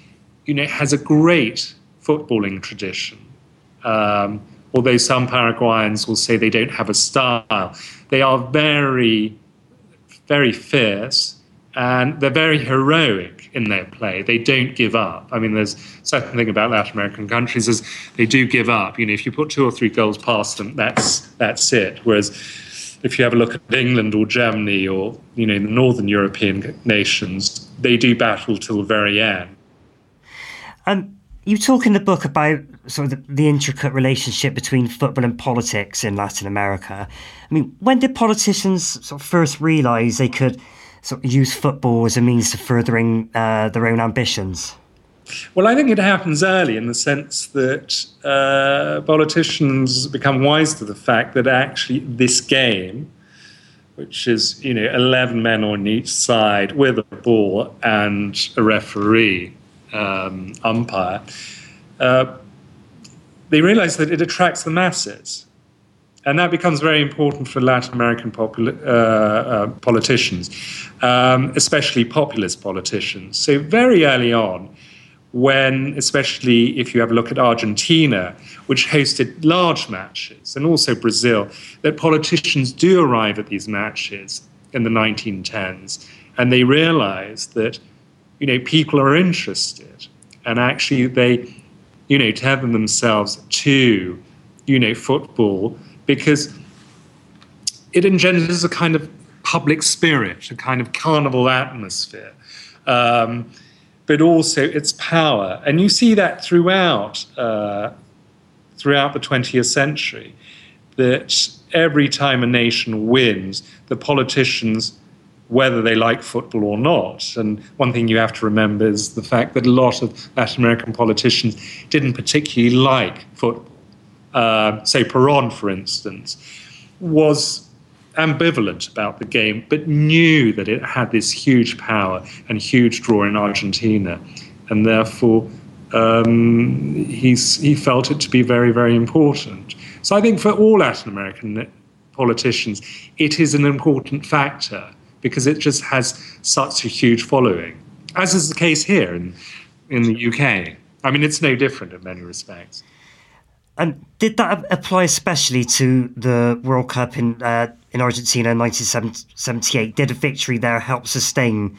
you know has a great footballing tradition. Um, although some Paraguayans will say they don't have a style, they are very, very fierce and they're very heroic in their play. They don't give up. I mean, there's certain thing about Latin American countries is they do give up. You know, if you put two or three goals past them, that's that's it. Whereas if you have a look at England or Germany or you know the northern European nations, they do battle till the very end. Um, you talk in the book about sort of the, the, intricate relationship between football and politics in Latin America. I mean, when did politicians sort of first realise they could sort of use football as a means to furthering uh, their own ambitions? Well, I think it happens early in the sense that uh, politicians become wise to the fact that actually this game, which is you know eleven men on each side with a ball and a referee, um, umpire, uh, they realize that it attracts the masses. And that becomes very important for Latin American popul- uh, uh, politicians, um, especially populist politicians. So, very early on, when, especially if you have a look at Argentina, which hosted large matches, and also Brazil, that politicians do arrive at these matches in the 1910s and they realize that you know people are interested and actually they you know tether themselves to you know football because it engenders a kind of public spirit, a kind of carnival atmosphere, um, but also its power. And you see that throughout uh, throughout the 20th century, that every time a nation wins, the politicians whether they like football or not. And one thing you have to remember is the fact that a lot of Latin American politicians didn't particularly like football uh, say Peron, for instance, was ambivalent about the game, but knew that it had this huge power and huge draw in Argentina, and therefore um, he felt it to be very, very important. So I think for all Latin American politicians, it is an important factor because it just has such a huge following, as is the case here in, in the UK. I mean, it's no different in many respects. And did that apply especially to the World Cup in uh, in Argentina in 1978? Did a victory there help sustain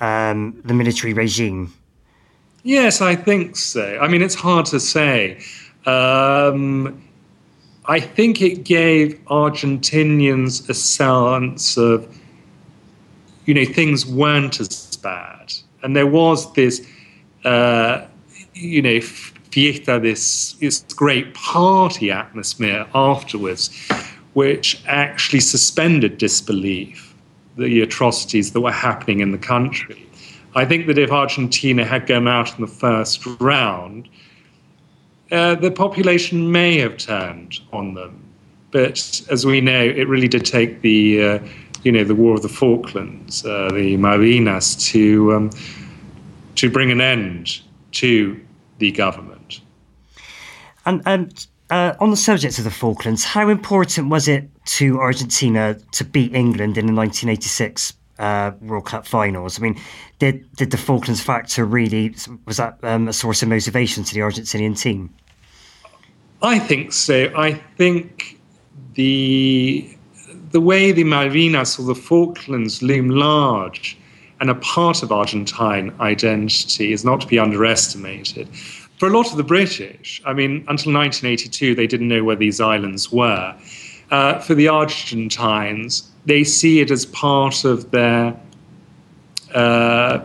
um, the military regime? Yes, I think so. I mean, it's hard to say. Um, I think it gave Argentinians a sense of, you know, things weren't as bad. And there was this, uh, you know, fiesta, this, this great party atmosphere afterwards, which actually suspended disbelief, the atrocities that were happening in the country. I think that if Argentina had gone out in the first round, uh, the population may have turned on them. But as we know, it really did take the, uh, you know, the War of the Falklands, uh, the Malvinas, to um, to bring an end to the government. And, and uh, on the subject of the Falklands, how important was it to Argentina to beat England in the 1986 uh, World Cup finals? I mean, did did the Falklands factor really was that um, a source of motivation to the Argentinian team? I think so. I think the the way the Malvinas or the Falklands loom large and a part of Argentine identity is not to be underestimated for a lot of the British, I mean, until 1982, they didn't know where these islands were. Uh, for the Argentines, they see it as part of their, uh,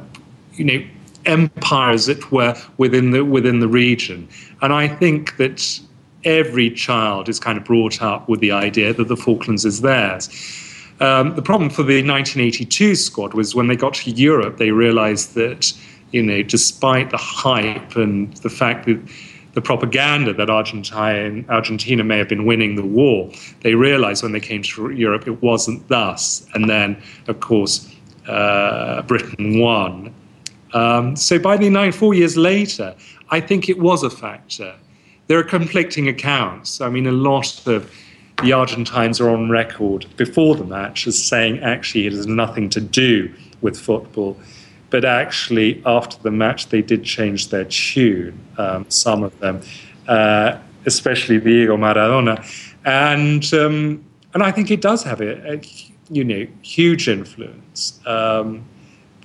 you know, empire, as it were, within the within the region. And I think that every child is kind of brought up with the idea that the Falklands is theirs. Um, the problem for the 1982 squad was when they got to Europe, they realized that you know, despite the hype and the fact that the propaganda that Argentine, Argentina may have been winning the war, they realized when they came to Europe it wasn't thus. And then, of course, uh, Britain won. Um, so by the nine, four years later, I think it was a factor. There are conflicting accounts. I mean, a lot of the Argentines are on record before the match as saying actually it has nothing to do with football. But actually, after the match, they did change their tune, um, some of them, uh, especially Diego Maradona. And, um, and I think it does have a, a you know, huge influence. Um,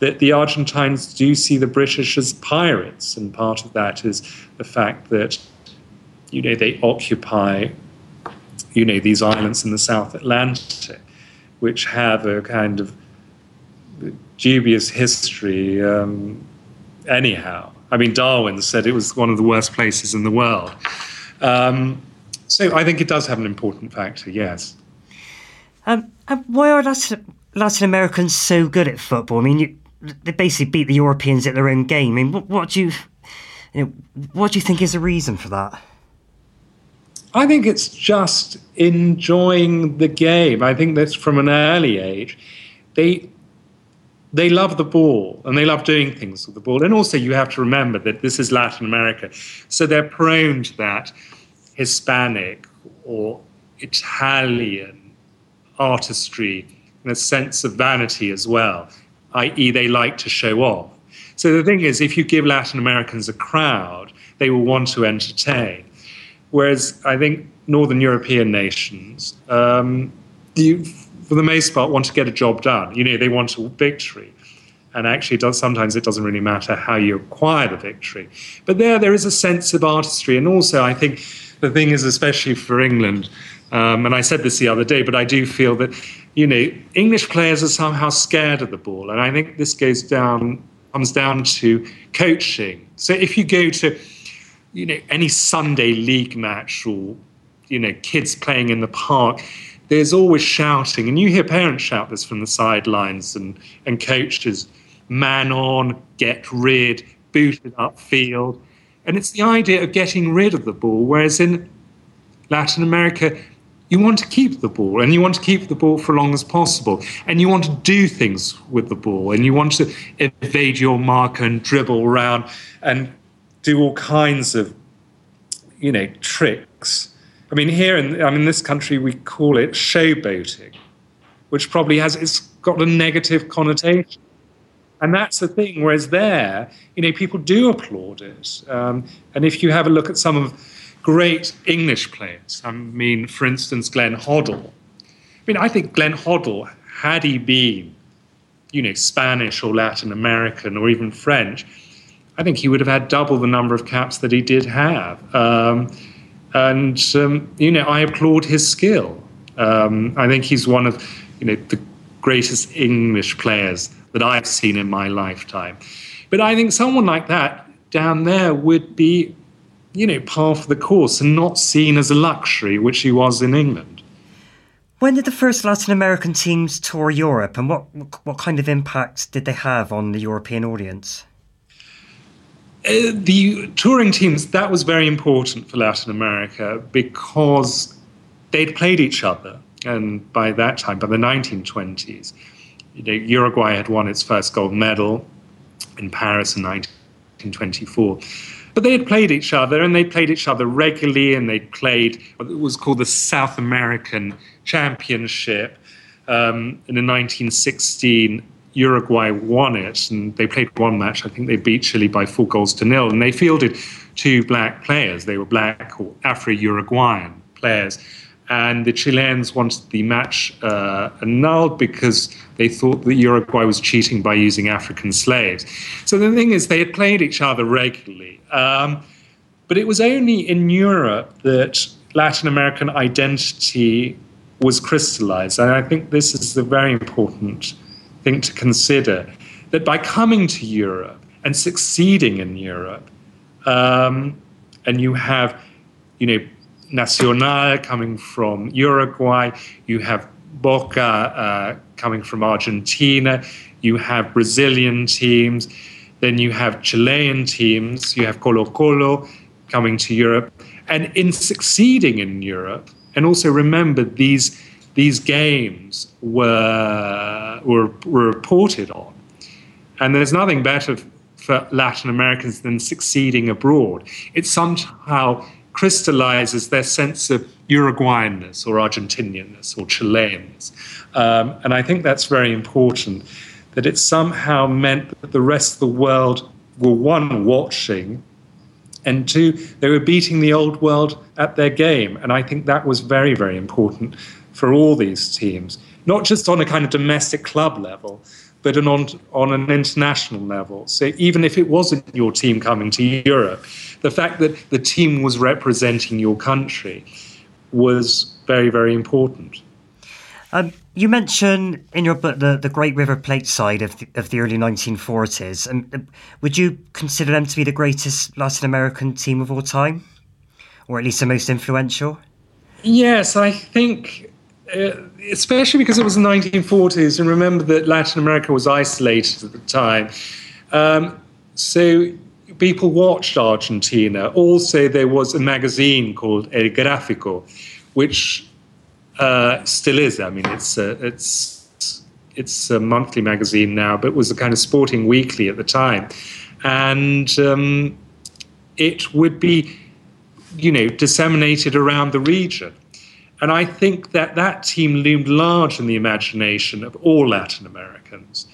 that the Argentines do see the British as pirates, and part of that is the fact that you know they occupy you know these islands in the South Atlantic, which have a kind of dubious history. Um, anyhow, I mean, Darwin said it was one of the worst places in the world. Um, so I think it does have an important factor. Yes. Um, why are Latin, Latin Americans so good at football? I mean, you, they basically beat the Europeans at their own game. I mean, what, what do you, you know, what do you think is the reason for that? I think it's just enjoying the game. I think that from an early age, they they love the ball and they love doing things with the ball. And also, you have to remember that this is Latin America, so they're prone to that Hispanic or Italian artistry and a sense of vanity as well, i.e., they like to show off. So the thing is, if you give Latin Americans a crowd, they will want to entertain. Whereas I think Northern European nations, um, you, for the most part, want to get a job done. You know, they want a victory. And actually, does, sometimes it doesn't really matter how you acquire the victory. But there, there is a sense of artistry. And also, I think the thing is, especially for England, um, and I said this the other day, but I do feel that, you know, English players are somehow scared of the ball. And I think this goes down, comes down to coaching. So if you go to, you know, any Sunday league match or, you know, kids playing in the park, there's always shouting. And you hear parents shout this from the sidelines and, and coaches man on, get rid, boot it upfield. And it's the idea of getting rid of the ball, whereas in Latin America, you want to keep the ball and you want to keep the ball for as long as possible and you want to do things with the ball and you want to evade your marker and dribble around and do all kinds of, you know, tricks. I mean, here in I mean this country we call it showboating, which probably has it's got a negative connotation, and that's the thing. Whereas there, you know, people do applaud it, um, and if you have a look at some of great English players, I mean, for instance, Glenn Hoddle. I mean, I think Glenn Hoddle, had he been, you know, Spanish or Latin American or even French, I think he would have had double the number of caps that he did have. Um, and um, you know, I applaud his skill. Um, I think he's one of you know the greatest English players that I've seen in my lifetime. But I think someone like that down there would be, you know, par for the course and not seen as a luxury, which he was in England. When did the first Latin American teams tour Europe, and what what kind of impact did they have on the European audience? Uh, the touring teams that was very important for Latin America because they'd played each other, and by that time, by the 1920s, you know, Uruguay had won its first gold medal in Paris in 1924. But they had played each other, and they played each other regularly, and they played what was called the South American Championship. Um, in 1916, Uruguay won it, and they played one match. I think they beat Chile by four goals to nil, and they fielded two black players. They were black or Afro-Uruguayan players, and the Chileans wanted the match uh, annulled because they thought that Uruguay was cheating by using African slaves. So the thing is, they had played each other regularly, um, but it was only in Europe that Latin American identity was crystallized, and I think this is a very important thing to consider that by coming to Europe and succeeding in Europe, um, and you have, you know, Nacional coming from Uruguay, you have Boca uh, coming from Argentina, you have Brazilian teams, then you have Chilean teams, you have Colo Colo coming to Europe. And in succeeding in Europe, and also remember these these games were, were, were reported on. And there's nothing better for Latin Americans than succeeding abroad. It somehow crystallizes their sense of Uruguayanness or Argentinianness or Chileanness. Um, and I think that's very important that it somehow meant that the rest of the world were one, watching, and two, they were beating the old world at their game. And I think that was very, very important for all these teams, not just on a kind of domestic club level, but an on, on an international level. So even if it wasn't your team coming to Europe, the fact that the team was representing your country was very, very important. Um, you mention in your book the, the Great River Plate side of the, of the early 1940s. And um, would you consider them to be the greatest Latin American team of all time, or at least the most influential? Yes, I think, uh, especially because it was the 1940s, and remember that Latin America was isolated at the time. Um, so people watched Argentina. Also, there was a magazine called El Gráfico, which uh, still is. I mean, it's uh, it's it's a monthly magazine now, but was a kind of sporting weekly at the time, and um, it would be, you know, disseminated around the region. And I think that that team loomed large in the imagination of all Latin Americans.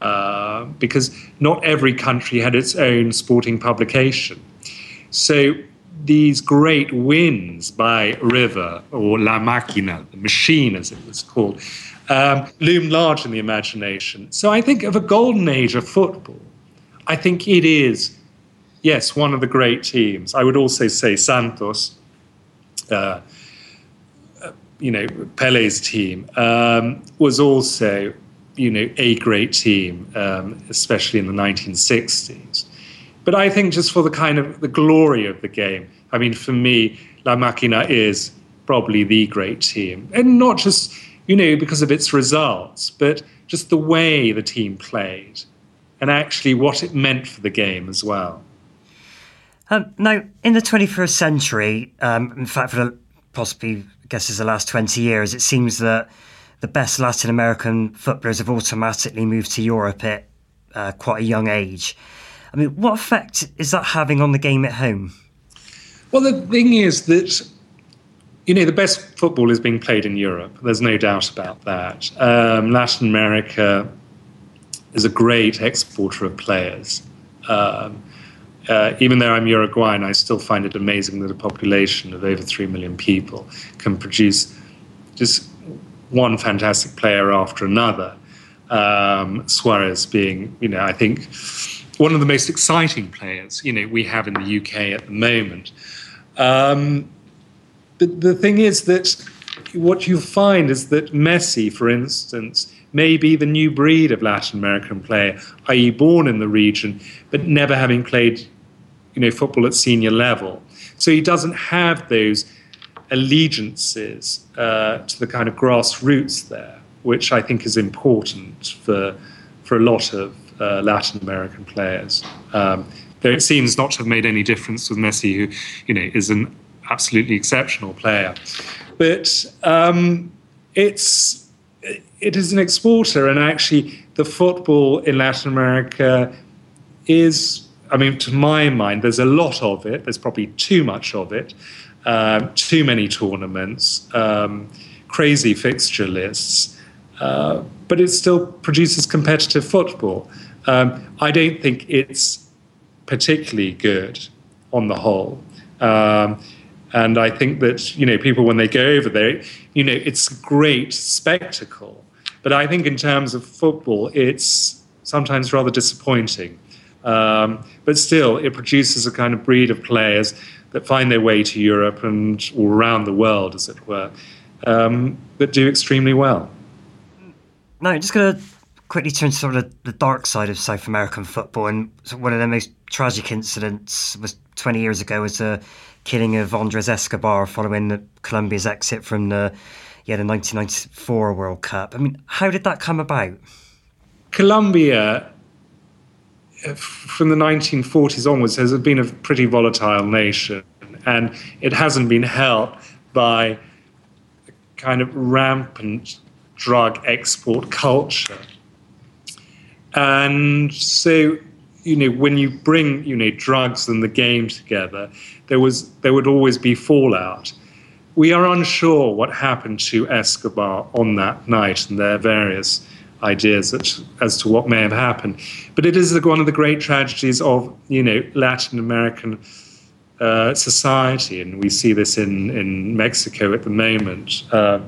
Uh, because not every country had its own sporting publication. So these great wins by River or La Máquina, the machine as it was called, um, loom large in the imagination. So I think of a golden age of football. I think it is, yes, one of the great teams. I would also say Santos, uh, you know, Pele's team, um, was also, you know, a great team, um, especially in the 1960s. But I think just for the kind of the glory of the game, I mean, for me, La Máquina is probably the great team. And not just, you know, because of its results, but just the way the team played and actually what it meant for the game as well. Um, now, in the 21st century, um, in fact, for the, possibly, I guess, is the last 20 years, it seems that the best Latin American footballers have automatically moved to Europe at uh, quite a young age. I mean, what effect is that having on the game at home? Well, the thing is that, you know, the best football is being played in Europe. There's no doubt about that. Um, Latin America is a great exporter of players. Um, uh, even though I'm Uruguayan, I still find it amazing that a population of over 3 million people can produce just one fantastic player after another. Um, Suarez being, you know, I think one of the most exciting players, you know, we have in the UK at the moment. Um, but the thing is that what you find is that Messi, for instance, may be the new breed of Latin American player, i.e., born in the region, but never having played, you know, football at senior level. So he doesn't have those allegiances uh, to the kind of grassroots there, which I think is important for for a lot of uh, Latin American players. Um, though it seems not to have made any difference with Messi, who you know is an absolutely exceptional player. But um, it's it is an exporter, and actually the football in Latin America is, I mean, to my mind, there's a lot of it. There's probably too much of it, um, too many tournaments, um, crazy fixture lists. Uh, but it still produces competitive football. Um, I don't think it's particularly good on the whole. Um, and I think that you know people when they go over there, you know, it's a great spectacle. But I think in terms of football, it's sometimes rather disappointing. Um, but still, it produces a kind of breed of players that find their way to Europe and all around the world, as it were, um, that do extremely well. No, I'm just going to quickly turn to sort of the dark side of South American football. And one of the most tragic incidents was 20 years ago was the killing of Andres Escobar following the Colombia's exit from the yeah the 1994 World Cup. I mean, how did that come about? Colombia, from the 1940s onwards, has been a pretty volatile nation, and it hasn't been helped by kind of rampant drug export culture. And so, you know, when you bring, you know, drugs and the game together, there was there would always be fallout. We are unsure what happened to Escobar on that night, and there are various ideas as, as to what may have happened. But it is one of the great tragedies of you know Latin American uh, society, and we see this in in Mexico at the moment. Uh,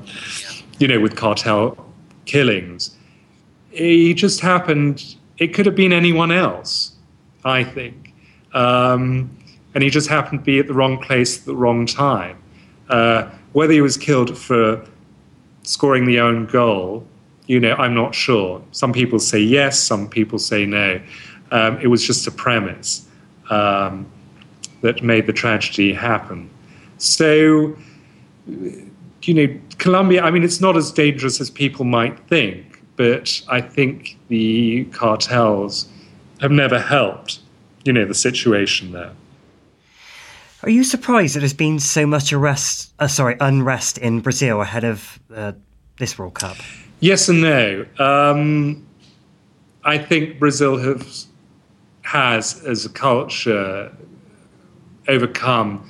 you know, with cartel killings, it just happened. It could have been anyone else, I think, um, and he just happened to be at the wrong place at the wrong time. Uh, whether he was killed for scoring the own goal you know, I'm not sure. Some people say yes, some people say no. Um, it was just a premise um, that made the tragedy happen. So, you know, Colombia, I mean, it's not as dangerous as people might think, but I think the cartels have never helped, you know, the situation there. Are you surprised that there's been so much arrest, uh, sorry, unrest in Brazil ahead of uh, this World Cup? Yes and no. Um, I think Brazil has, as a culture, overcome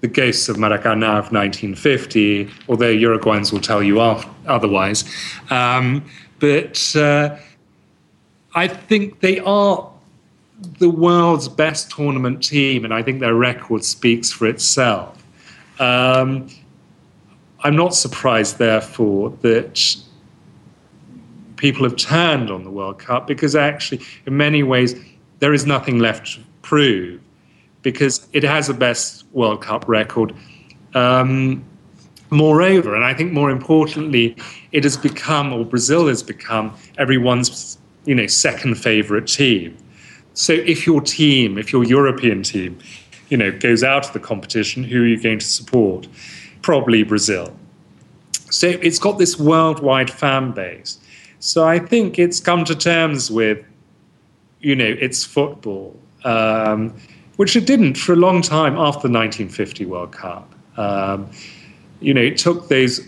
the ghosts of Maracanã of 1950, although Uruguayans will tell you otherwise. Um, but uh, I think they are the world's best tournament team, and I think their record speaks for itself. Um, I'm not surprised, therefore, that people have turned on the World Cup because actually, in many ways, there is nothing left to prove because it has the best World Cup record. Um, moreover, and I think more importantly, it has become, or Brazil has become, everyone's you know second favorite team. So if your team, if your European team, you know, goes out of the competition, who are you going to support? Probably Brazil. So it's got this worldwide fan base. So I think it's come to terms with, you know, its football, um, which it didn't for a long time after the 1950 World Cup. Um, you know, it took those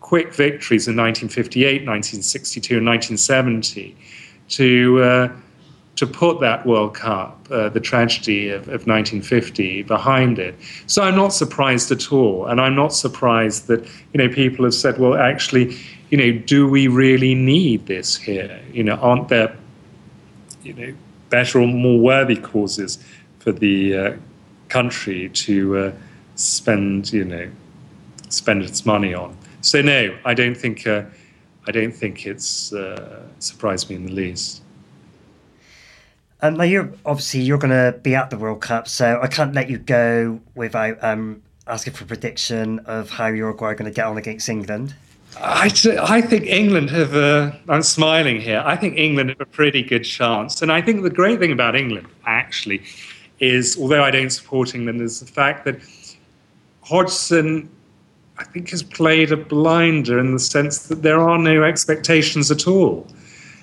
quick victories in 1958, 1962, and 1970 to uh, to put that World Cup, uh, the tragedy of, of 1950, behind it. So I'm not surprised at all, and I'm not surprised that you know people have said, well, actually, you know, do we really need this here? You know, aren't there, you know, better or more worthy causes for the uh, country to uh, spend, you know, spend its money on? So no, I don't think, uh, I don't think it's uh, surprised me in the least. Um, now you're obviously you're going to be at the World Cup, so I can't let you go without um, asking for a prediction of how Uruguay are going to get on against England. I, I think England have, uh, I'm smiling here, I think England have a pretty good chance. And I think the great thing about England, actually, is although I don't support England, is the fact that Hodgson, I think, has played a blinder in the sense that there are no expectations at all.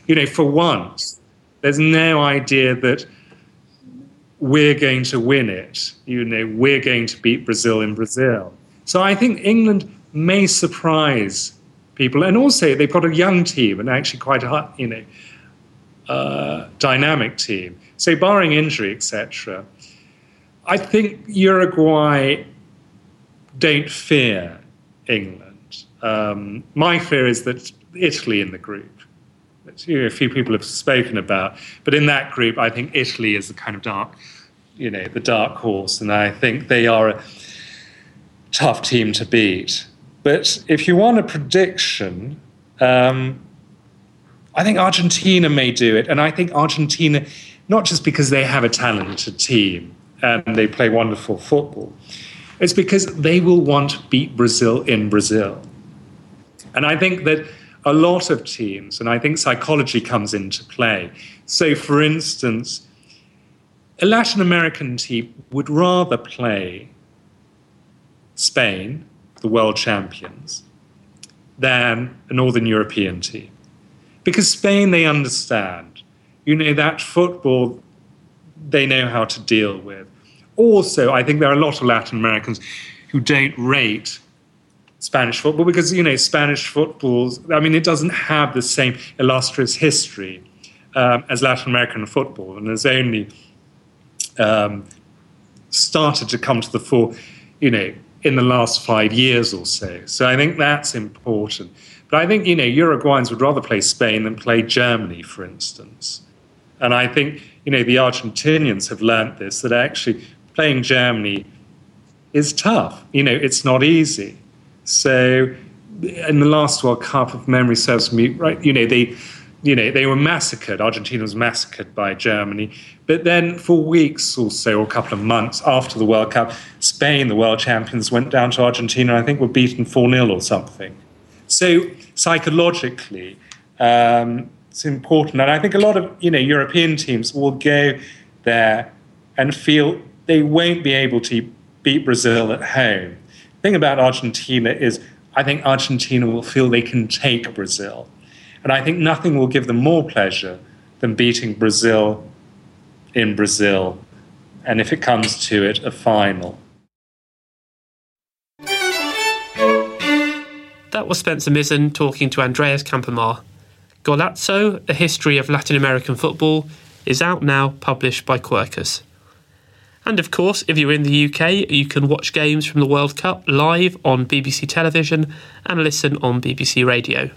You know, for once, there's no idea that we're going to win it. You know, we're going to beat Brazil in Brazil. So I think England may surprise people. And also, they've got a young team and actually quite a you know uh, dynamic team. So, barring injury, etc., I think Uruguay don't fear England. Um, my fear is that Italy in the group. You know, a few people have spoken about, but in that group, I think Italy is the kind of dark, you know, the dark horse, and I think they are a tough team to beat. But if you want a prediction, um, I think Argentina may do it. And I think Argentina, not just because they have a talented team and they play wonderful football, it's because they will want to beat Brazil in Brazil. And I think that a lot of teams, and I think psychology comes into play. So, for instance, a Latin American team would rather play Spain the world champions than a Northern European team. Because Spain, they understand. You know, that football, they know how to deal with. Also, I think there are a lot of Latin Americans who don't rate Spanish football because, you know, Spanish football, I mean, it doesn't have the same illustrious history um, as Latin American football and has only um, started to come to the fore, you know, in the last five years or so. So I think that's important. But I think, you know, Uruguayans would rather play Spain than play Germany, for instance. And I think, you know, the Argentinians have learnt this that actually playing Germany is tough. You know, it's not easy. So in the last World Cup, if memory serves me right, you know, they you know, they were massacred. Argentina was massacred by Germany. But then for weeks or so, or a couple of months after the World Cup, Spain, the world champions, went down to Argentina, I think were beaten 4 0 or something. So psychologically, um, it's important. And I think a lot of, you know, European teams will go there and feel they won't be able to beat Brazil at home. The thing about Argentina is I think Argentina will feel they can take Brazil. And I think nothing will give them more pleasure than beating Brazil in Brazil, and if it comes to it, a final. That was Spencer Mizen talking to Andreas Campomar. Golazo, A History of Latin American Football, is out now, published by Quercus. And of course, if you're in the UK, you can watch games from the World Cup live on BBC television and listen on BBC radio.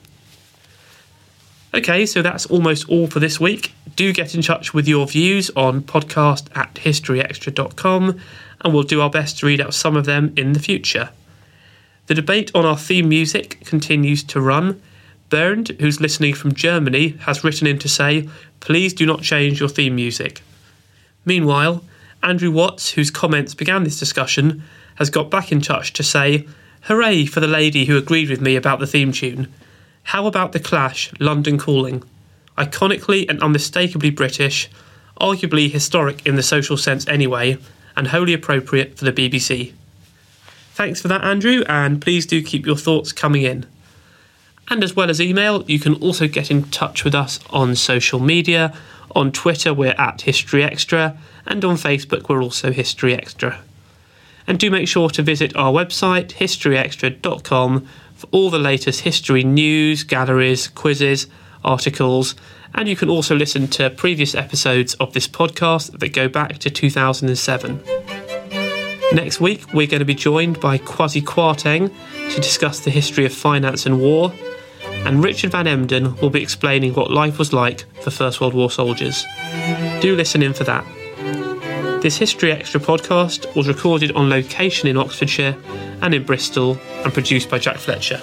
Okay, so that's almost all for this week. Do get in touch with your views on podcast at historyextra.com and we'll do our best to read out some of them in the future. The debate on our theme music continues to run. Bernd, who's listening from Germany, has written in to say, please do not change your theme music. Meanwhile, Andrew Watts, whose comments began this discussion, has got back in touch to say, hooray for the lady who agreed with me about the theme tune. How about The Clash, London Calling? Iconically and unmistakably British, arguably historic in the social sense anyway, and wholly appropriate for the BBC. Thanks for that, Andrew, and please do keep your thoughts coming in. And as well as email, you can also get in touch with us on social media. On Twitter, we're at History Extra, and on Facebook, we're also History Extra. And do make sure to visit our website, historyextra.com, for all the latest history news, galleries, quizzes, articles, and you can also listen to previous episodes of this podcast that go back to 2007. Next week, we're going to be joined by Kwasi Kwarteng to discuss the history of finance and war, and Richard Van Emden will be explaining what life was like for First World War soldiers. Do listen in for that. This History Extra podcast was recorded on location in Oxfordshire and in Bristol and produced by Jack Fletcher.